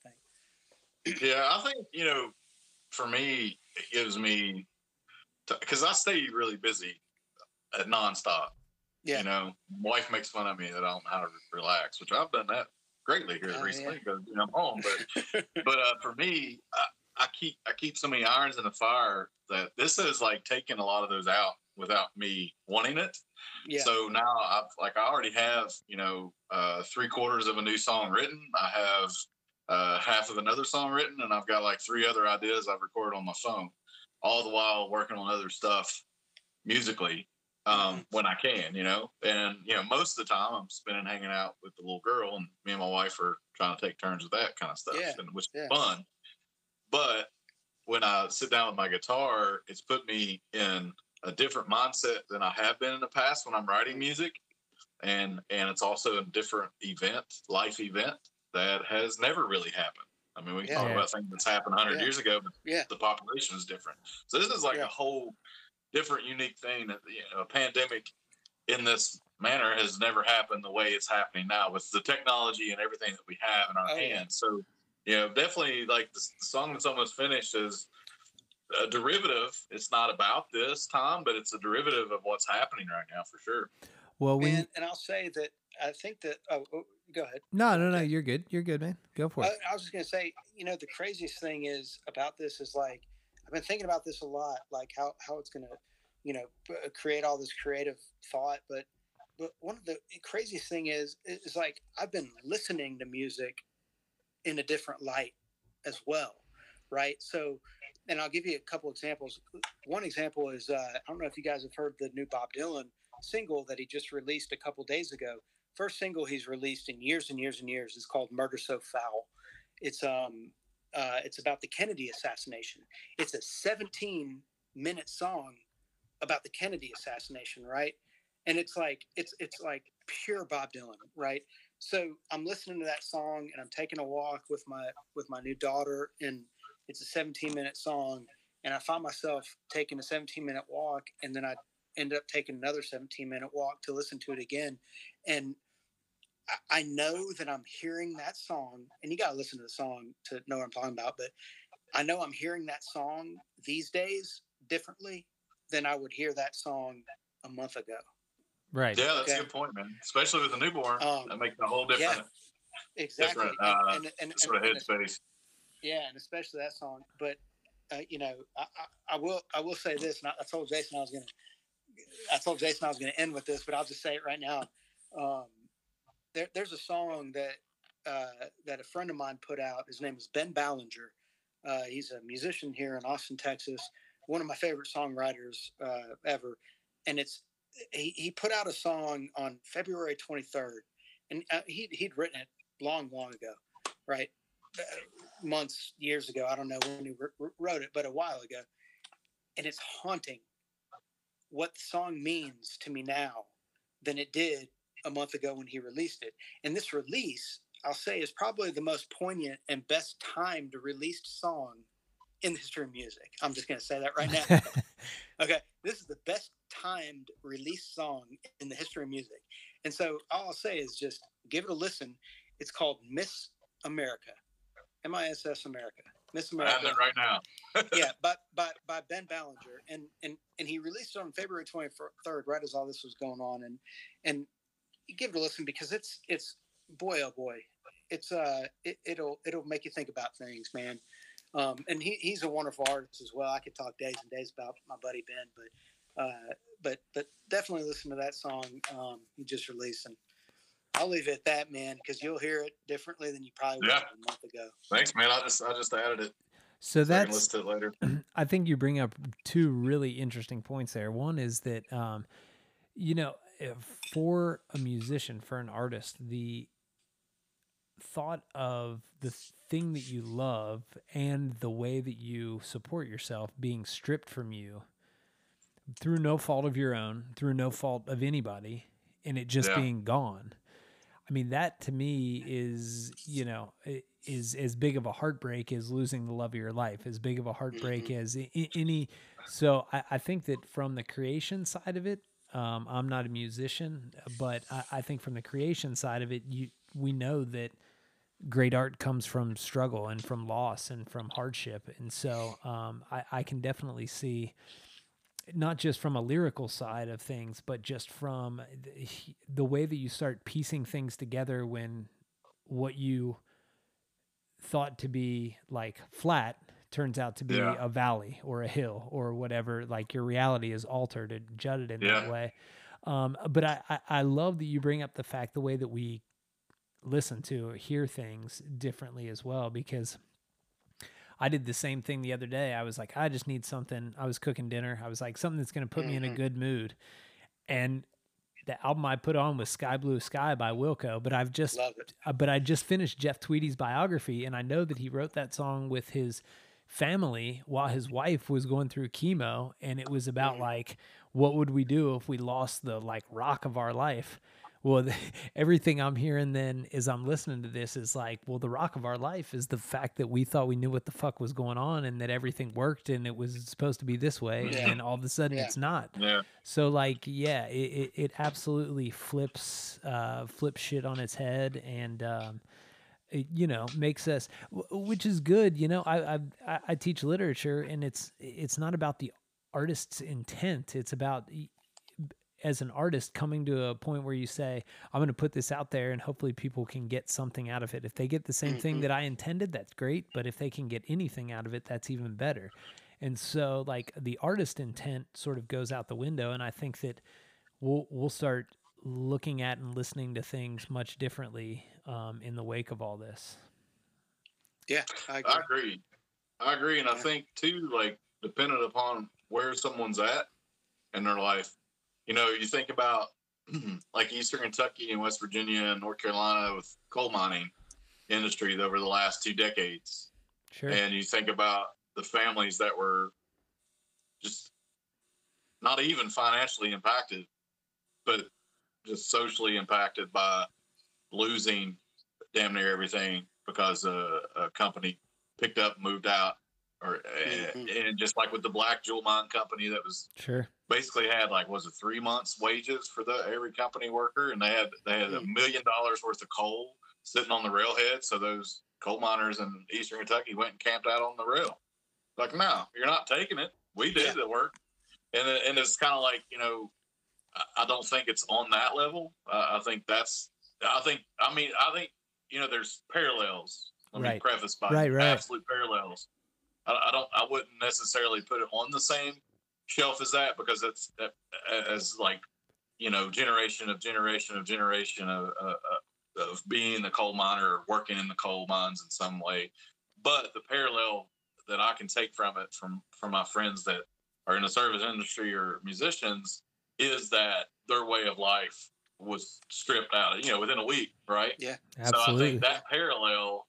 B: think
C: Yeah, I think you know, for me, it gives me because I stay really busy at nonstop.
B: Yeah.
C: You know, my wife makes fun of me that I don't know how to relax, which I've done that greatly here
B: Oh,
C: recently
B: yeah.
C: because you know, I'm home. But but uh, for me, I, I keep I keep so many irons in the fire that this is like taking a lot of those out without me wanting it.
B: yeah
C: So now I've like I already have you know uh, three quarters of a new song written. I have uh, half of another song written, and I've got like three other ideas I've recorded on my phone. All the while working on other stuff musically um, when I can, you know. And you know, most of the time I'm spending hanging out with the little girl, and me and my wife are trying to take turns with that kind of stuff,
B: Yeah,
C: and which
B: yeah.
C: is fun. But when I sit down with my guitar, it's put me in a different mindset than I have been in the past when I'm writing music, and and it's also a different event, life event that has never really happened. I mean, we can talk about things that's happened 100
B: Yeah.
C: years ago, but
B: Yeah.
C: the population is different. So this is like
B: Yeah.
C: a whole different, unique thing that you know, a pandemic in this manner has never happened the way it's happening now with the technology and everything that we have in our
B: Oh, yeah.
C: hands. So, you know, definitely like the, the song that's almost finished is a derivative. It's not about this Tom, but it's a derivative of what's happening right now for sure.
A: Well, when
B: and, and I'll say that I think that oh, oh go ahead
A: no, no, no, you're good. You're good, man. Go for
B: I,
A: it.
B: I was just gonna say, you know, the craziest thing is about this is like I've been thinking about this a lot, like how how it's gonna, you know, uh, create all this creative thought. But but one of the craziest thing is is like I've been listening to music in a different light as well, right? So, and I'll give you a couple examples. One example is uh, I don't know if you guys have heard the new Bob Dylan single that he just released a couple days ago. First single he's released in years and years and years is called "Murder Most Foul." It's um uh, it's about the Kennedy assassination. It's a 17 minute song about the Kennedy assassination, right? And it's like it's it's like pure Bob Dylan, right? So I'm listening to that song and I'm taking a walk with my with my new daughter, and it's a 17 minute song, and I find myself taking a 17 minute walk, and then I end up taking another 17 minute walk to listen to it again, and I know that I'm hearing that song, and you got to listen to the song to know what I'm talking about. But I know I'm hearing that song these days differently than I would hear that song a month ago.
A: Right.
C: Yeah, that's
B: Okay.
C: a good point, man. Especially with a newborn,
B: Um,
C: that makes a whole different,
B: Exactly.
C: different
B: And-
C: uh,
B: and, and,
C: sort of
B: and- and-
C: headspace.
B: yeah, and especially that song. But uh, you know, I, I, I will I will say this, and I, I told Jason I was gonna I told Jason I was gonna end with this, but I'll just say it right now. Um, there, there's a song that uh, that a friend of mine put out. His name is Ben Ballinger. Uh, he's a musician here in Austin, Texas. One of my favorite songwriters uh, ever, and it's he, he put out a song on February 23rd, and uh, he he'd written it long, long ago, right? Uh, months, years ago. I don't know when he wr- wrote it, but a while ago. And it's haunting what the song means to me now than it did a month ago when he released it. And this release, I'll say, is probably the most poignant and best timed released song in the history of music. I'm just going to say that right now. Okay, this is the best timed release song in the history of music. And so all I'll say is just give it a listen. It's called Miss America, M I S S America, Miss
C: I
B: America.
C: have it right now.
B: yeah, by, by by Ben Ballinger, and and and he released it on February twenty third, right as all this was going on, and and you give it a listen because it's it's boy oh boy, it's uh it, it'll it'll make you think about things, man. Um, and he, he's a wonderful artist as well. I could talk days and days about my buddy Ben, but uh, but but definitely listen to that song um, he just released, and I'll leave it at that, man, because you'll hear it differently than you probably would
C: Yeah.
B: have a month ago.
C: Thanks, man. I just I just added it.
A: So
C: So I can
A: that's
C: listen to it later.
A: I think you bring up two really interesting points there. One is that, um, you know, if Eh, for a musician, for an artist, the thought of the thing that you love and the way that you support yourself being stripped from you through no fault of your own, through no fault of anybody, and it just
C: Yeah.
A: being gone. I mean, that to me is, you know, is as big of a heartbreak as losing the love of your life, as big of a heartbreak mm-hmm. as i- i- any. So I, I think that from the creation side of it, um, I'm not a musician, but I, I think from the creation side of it, you we know that great art comes from struggle and from loss and from hardship, and so um, I, I can definitely see not just from a lyrical side of things, but just from the, the way that you start piecing things together when what you thought to be like flat turns out to be
C: Yeah.
A: a valley or a hill or whatever. Like your reality is altered and jutted in that way. Um, but I, I, I love that you bring up the fact the way that we listen to or hear things differently as well because I did the same thing the other day. I was like, I just need something. I was cooking dinner. I was like, something that's going to put me in a
B: Mhm.
A: good mood. And the album I put on was Sky Blue Sky by Wilco, but I've just uh, but I just finished Jeff Tweedy's biography, and I know that he wrote that song with his family while his wife was going through chemo, and it was about
B: Mhm.
A: like, what would we do if we lost the like rock of our life? Well, the, everything I'm hearing then as I'm listening to this is like, well, the rock of our life is the fact that we thought we knew what the fuck was going on and that everything worked and it was supposed to be this way,
B: Yeah.
A: and all of a sudden
B: Yeah.
A: it's not.
C: Yeah.
A: So like, yeah, it, it, it absolutely flips uh, flips shit on its head, and um, you know makes us, which is good. You know, I, I I- teach literature, and it's it's not about the artist's intent. It's about as an artist coming to a point where you say, I'm going to put this out there and hopefully people can get something out of it. If they get the same thing
B: Mhm.
A: that I intended, that's great. But if they can get anything out of it, that's even better. And so like the artist intent sort of goes out the window. And I think that we'll, we'll start looking at and listening to things much differently um, in the wake of all this.
B: Yeah, I agree.
C: I agree. I agree, and I think too, like dependent upon where someone's at in their life. You know, you think about like Eastern Kentucky and West Virginia and North Carolina with coal mining industry over the last two decades.
A: Sure.
C: And you think about the families that were just not even financially impacted, but just socially impacted by losing damn near everything because a, a company picked up, moved out, or
E: Mhm.
C: and just like with the Blackjewel Mine Company, that was
A: Sure.
C: basically had like was it three months wages for the every company worker, and they had they had a million dollars worth of coal sitting on the railhead. So those coal miners in Eastern Kentucky went and camped out on the rail. Like, no, you're not taking it. We did
E: Yeah.
C: the work, and and it's kind of like you know, I, don't think it's on that level. Uh, I think that's I think I mean I think you know there's parallels. Let me
A: Right.
C: preface by
A: Right, right.
C: absolute parallels. I, I don't I wouldn't necessarily put it on the same shelf as that because it's as like you know generation of generation of generation of, uh, uh, of being the coal miner or working in the coal mines in some way but the parallel that i can take from it from from my friends that are in the service industry or musicians is that their way of life was stripped out you know within a week right Yeah, absolutely. so I think that parallel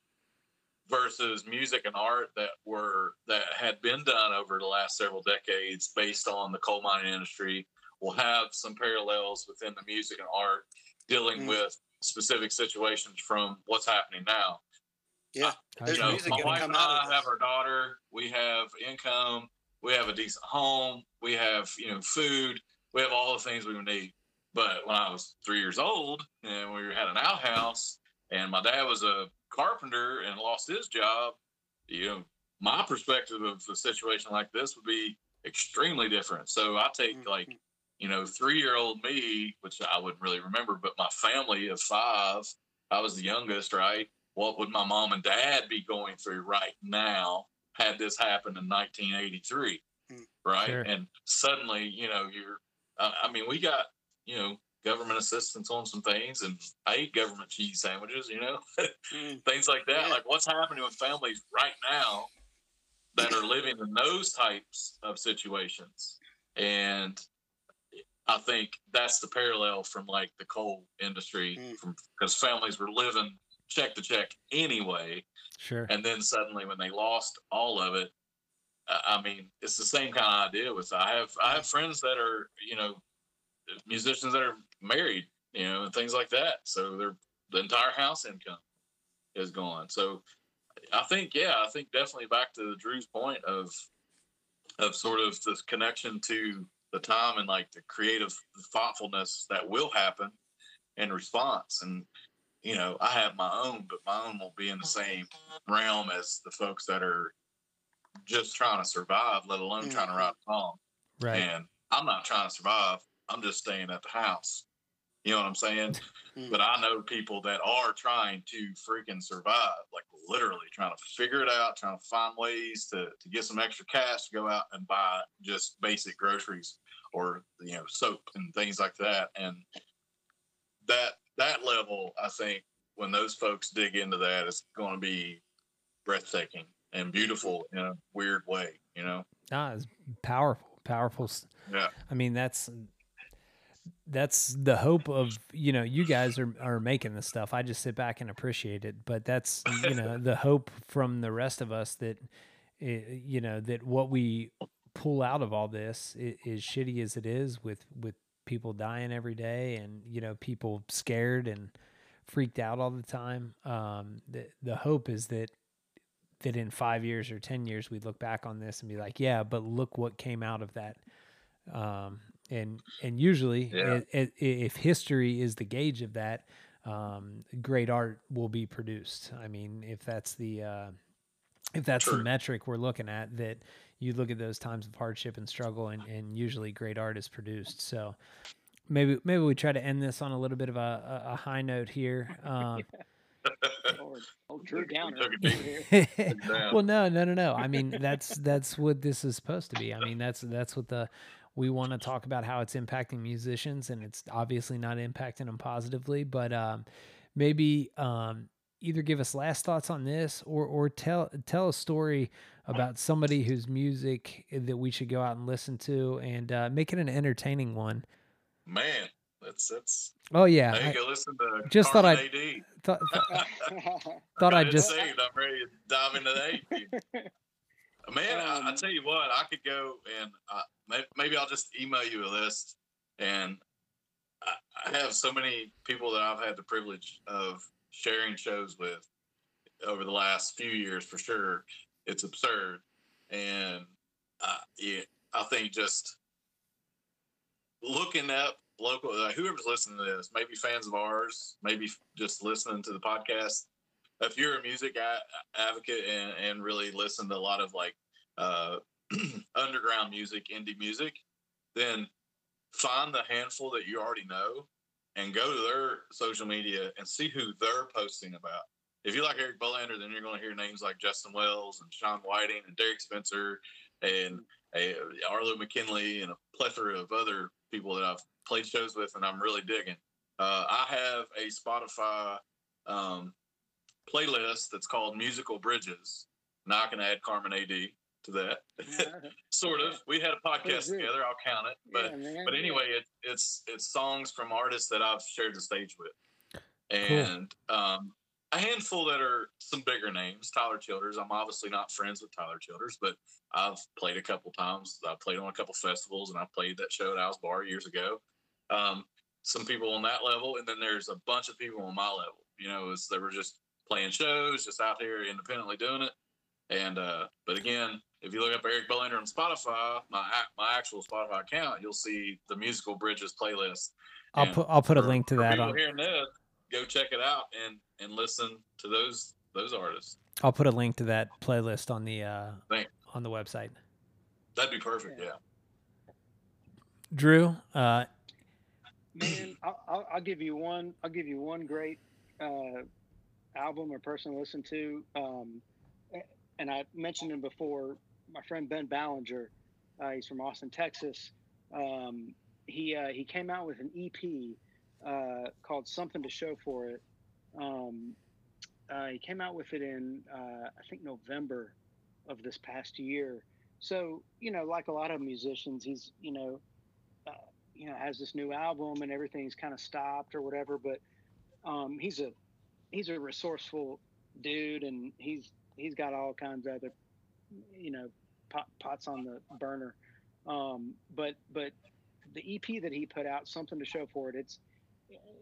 C: versus music and art that were that had been done over the last several decades based on the coal mining industry will have some parallels within the music and art dealing
E: Mm.
C: with specific situations from what's happening now.
E: Yeah. There's
C: You know,
E: music
C: my wife
E: come
C: and
E: out of
C: I have our daughter. We have income. We have a decent home. We have you know food. We have all the things we would need. But when I was three years old and we had an outhouse, and my dad was a carpenter and lost his job, you know, my perspective of a situation like this would be extremely different. So I take
E: Mhm.
C: like you know, three year old me, which I wouldn't really remember, but my family of five, I was the youngest, right? What would my mom and dad be going through right now had this happened in 1983?
E: Hmm.
C: Right.
A: Sure.
C: And suddenly, you know, you're, uh, I mean, we got, you know, government assistance on some things and I eat government cheese sandwiches, you know,
E: Mm.
C: things like that.
E: Yeah.
C: Like what's happening with families right now that are living in those types of situations. And I think that's the parallel from like the coal industry,
E: Mm.
C: from because families were living check to check anyway,
A: Sure.
C: and then suddenly when they lost all of it, I mean, it's the same kind of idea. With I have I have friends that are you know musicians that are married, you know, and things like that. So their the entire house income is gone. So I think yeah, I think definitely back to Drew's point of of sort of this connection to the time and like the creative thoughtfulness that will happen in response. And you know, I have my own, but my own won't be in the same realm as the folks that are just trying to survive, let alone trying to write a song.
A: Right.
C: And I'm not trying to survive. I'm just staying at the house. You know what I'm saying?
E: Mm.
C: But I know people that are trying to freaking survive, like literally trying to figure it out, trying to find ways to, to get some extra cash to go out and buy just basic groceries or you know soap and things like that. And that that level, I think, when those folks dig into that, it's going to be breathtaking and beautiful in a weird way. You know?
A: Ah, it's powerful, powerful.
C: Yeah.
A: I mean, that's that's the hope of you know you guys are are making this stuff. I just sit back and appreciate it, but that's you know the hope from the rest of us that you know that what we pull out of all this is shitty as it is with with people dying every day and you know people scared and freaked out all the time. Um, the the hope is that that in five years or ten years we'd look back on this and be like, yeah, but look what came out of that. Um, and and usually,
C: Yeah.
A: i- i- if history is the gauge of that, um, great art will be produced. I mean, if that's the uh, if that's the metric we're looking at, that you look at those times of hardship and struggle, and, and usually great art is produced. So maybe maybe we try to end this on a little bit of a, a, a high note here. Um,
B: Lord, oh, Drew Downer.
C: took it deep.
B: over here.
C: down.
A: well, no, no, no, no. I mean, that's that's what this is supposed to be. I mean, that's that's what the we want to talk about how it's impacting musicians, and it's obviously not impacting them positively. But um, maybe um, either give us last thoughts on this, or or tell tell a story about somebody whose music that we should go out and listen to, and uh, make it an entertaining one.
C: Man, that's that's.
A: Oh yeah,
C: Hey,
A: I
C: go listen to
A: just thought I'd-
C: AD.
A: thought thought I'd just
C: saved. I'm ready to dive into the AP. Man, I, I
B: Um,
C: tell you what, I could go and uh, maybe I'll just email you a list. And I, I have so many people that I've had the privilege of sharing shows with over the last few years for sure. It's absurd. And uh, yeah, I think just looking up local, uh, whoever's listening to this, maybe fans of ours, maybe just listening to the podcast. If you're a music a- advocate and, and really listen to a lot of like uh, underground music, indie music, then find the handful that you already know and go to their social media and see who they're posting about. If you like Eric Bolander, then you're going to hear names like Justin Wells and Sean Whiting and Derek Spencer and uh, Arlo McKinley and a plethora of other people that I've played shows with and I'm really digging. Uh, I have a Spotify um, playlist that's called Musical Bridges. Now I can add Carman AD to that. sort of. We had a podcast together. I'll count it. But
B: Yeah,
C: but anyway, it, it's it's songs from artists that I've shared the stage with, and um, a handful that are some bigger names. Tyler Childers. I'm obviously not friends with Tyler Childers, but I've played a couple times. I played on a couple festivals, and I played that show at Al's Bar years ago. Um, some people on that level, and then there's a bunch of people on my level. You know, it's, they were just playing shows, just out here independently doing it. And uh, but again, if you look up Eric Bolander on Spotify, my my actual Spotify account, you'll see the musical bridges playlist.
A: I'll
C: And
A: put I'll put a
C: for-
A: link to that on
C: hearing this, go check it out and and listen to those those artists.
A: I'll put a link to that playlist on the uh
C: Thank-
A: on the website.
C: That'd be perfect.
B: Yeah.
C: Yeah.
A: Drew, uh
B: Man, I'll, I'll, I'll give you one. I'll give you one great uh, album or person to listen to. Um, and I mentioned him before. My friend Ben Ballinger. Uh, he's from Austin, Texas. Um, he uh, he came out with an EP uh, called "Something to Show for It." Um, uh, he came out with it in uh, I think November of this past year. So you know, like a lot of musicians, he's you know you know has this new album and everything's kind of stopped or whatever but um he's a he's a resourceful dude and he's he's got all kinds of other you know pot, pots on the burner um but but the ep that he put out something to show for it it's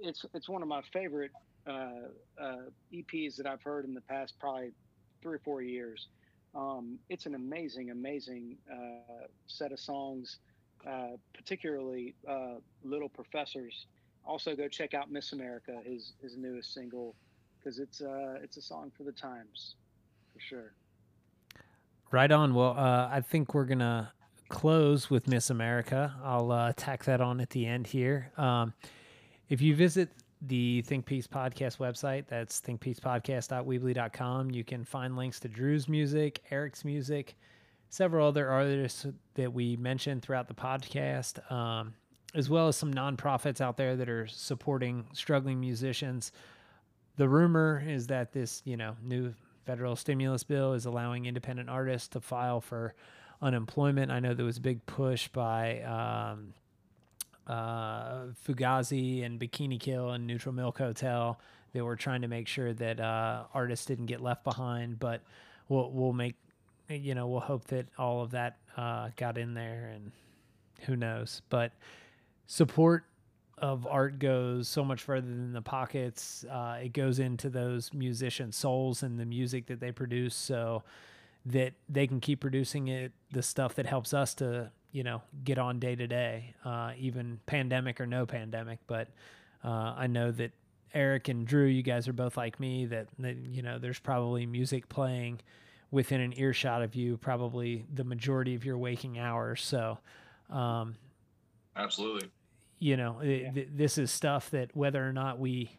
B: it's it's one of my favorite uh, uh eps that i've heard in the past probably three or four years um it's an amazing amazing uh set of songs uh, particularly uh, Little Professors. Also, go check out Miss America, his his newest single, because it's uh it's a song for the times, for sure.
A: Right on. Well, I think we're gonna close with Miss America. I'll tack that on at the end here. Um, if you visit the Think Piece Podcast website, that's thinkpiecepodcast.weebly.com, you can find links to Drew's music, Eric's music, several other artists that we mentioned throughout the podcast, um, as well as some nonprofits out there that are supporting struggling musicians. The rumor is that this, you know, new federal stimulus bill is allowing independent artists to file for unemployment. I know there was a big push by um, uh, Fugazi and Bikini Kill and Neutral Milk Hotel. They were trying to make sure that uh, artists didn't get left behind, but we'll we'll make you know we'll hope that all of that uh, got in there, and who knows. But support of art goes so much further than the pockets. Uh, it goes into those musicians' souls and the music that they produce, so that they can keep producing it, the stuff that helps us to, you know, get on day to day, uh, even pandemic or no pandemic. But uh, I know that Eric and Drew, you guys are both like me. That, that you know, there's probably music playing within an earshot of you, probably the majority of your waking hours. So. Um,
C: Absolutely.
A: you know th- th- this is stuff that whether or not we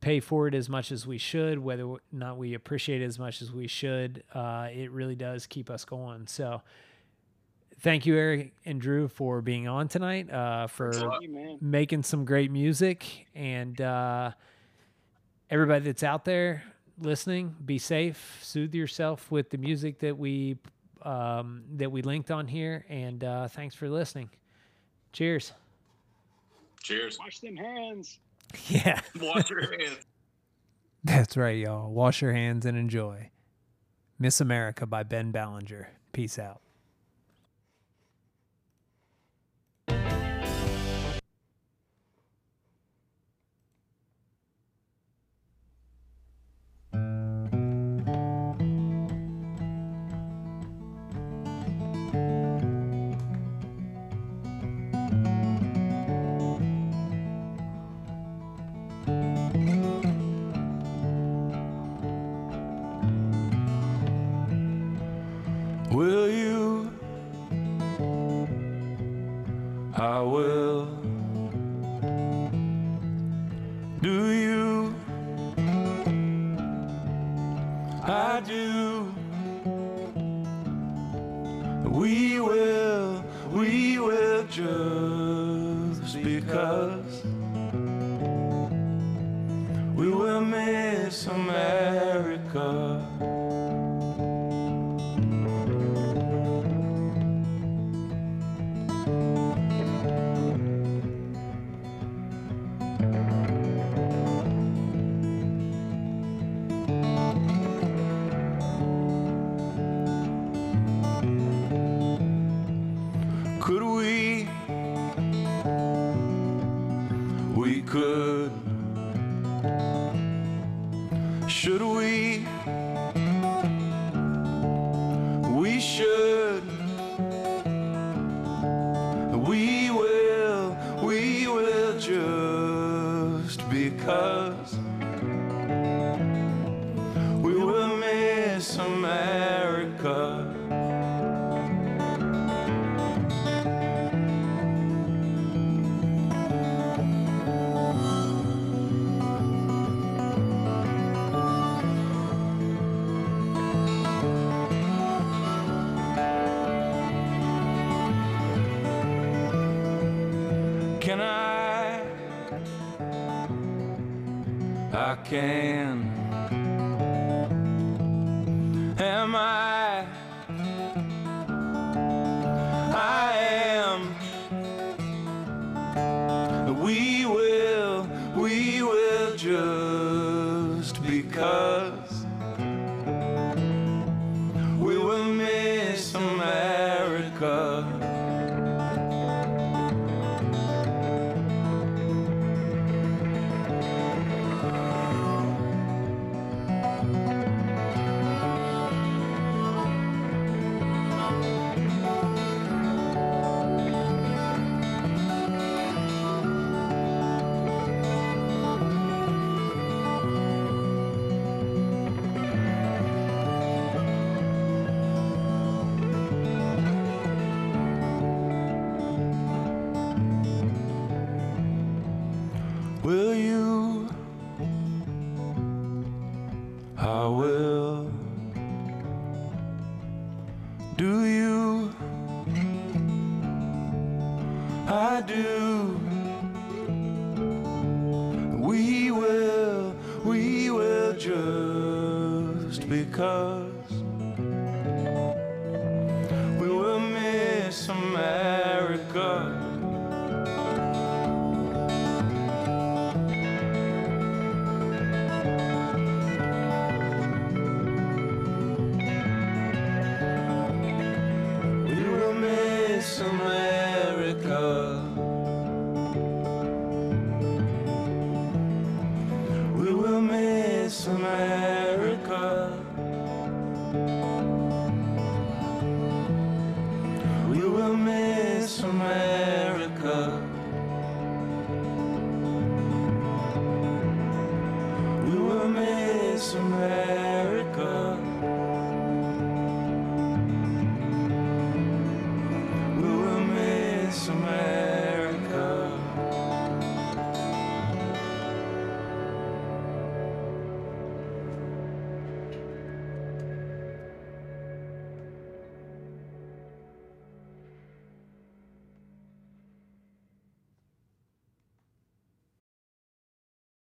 A: pay for it as much as we should whether or not we appreciate it as much as we should uh, it really does keep us going so thank you eric and drew for being on tonight uh, for
C: Thanks a lot.
B: Thank you,
A: making some great music and uh, everybody that's out there listening be safe soothe yourself with the music that we um, that we linked on here and uh, thanks for listening cheers
C: Cheers.
B: Wash them hands.
A: yeah
C: Wash your hands.
A: That's right, y'all. Wash your hands and enjoy. Miss America by Ben Ballinger. Peace out.
D: Miss America.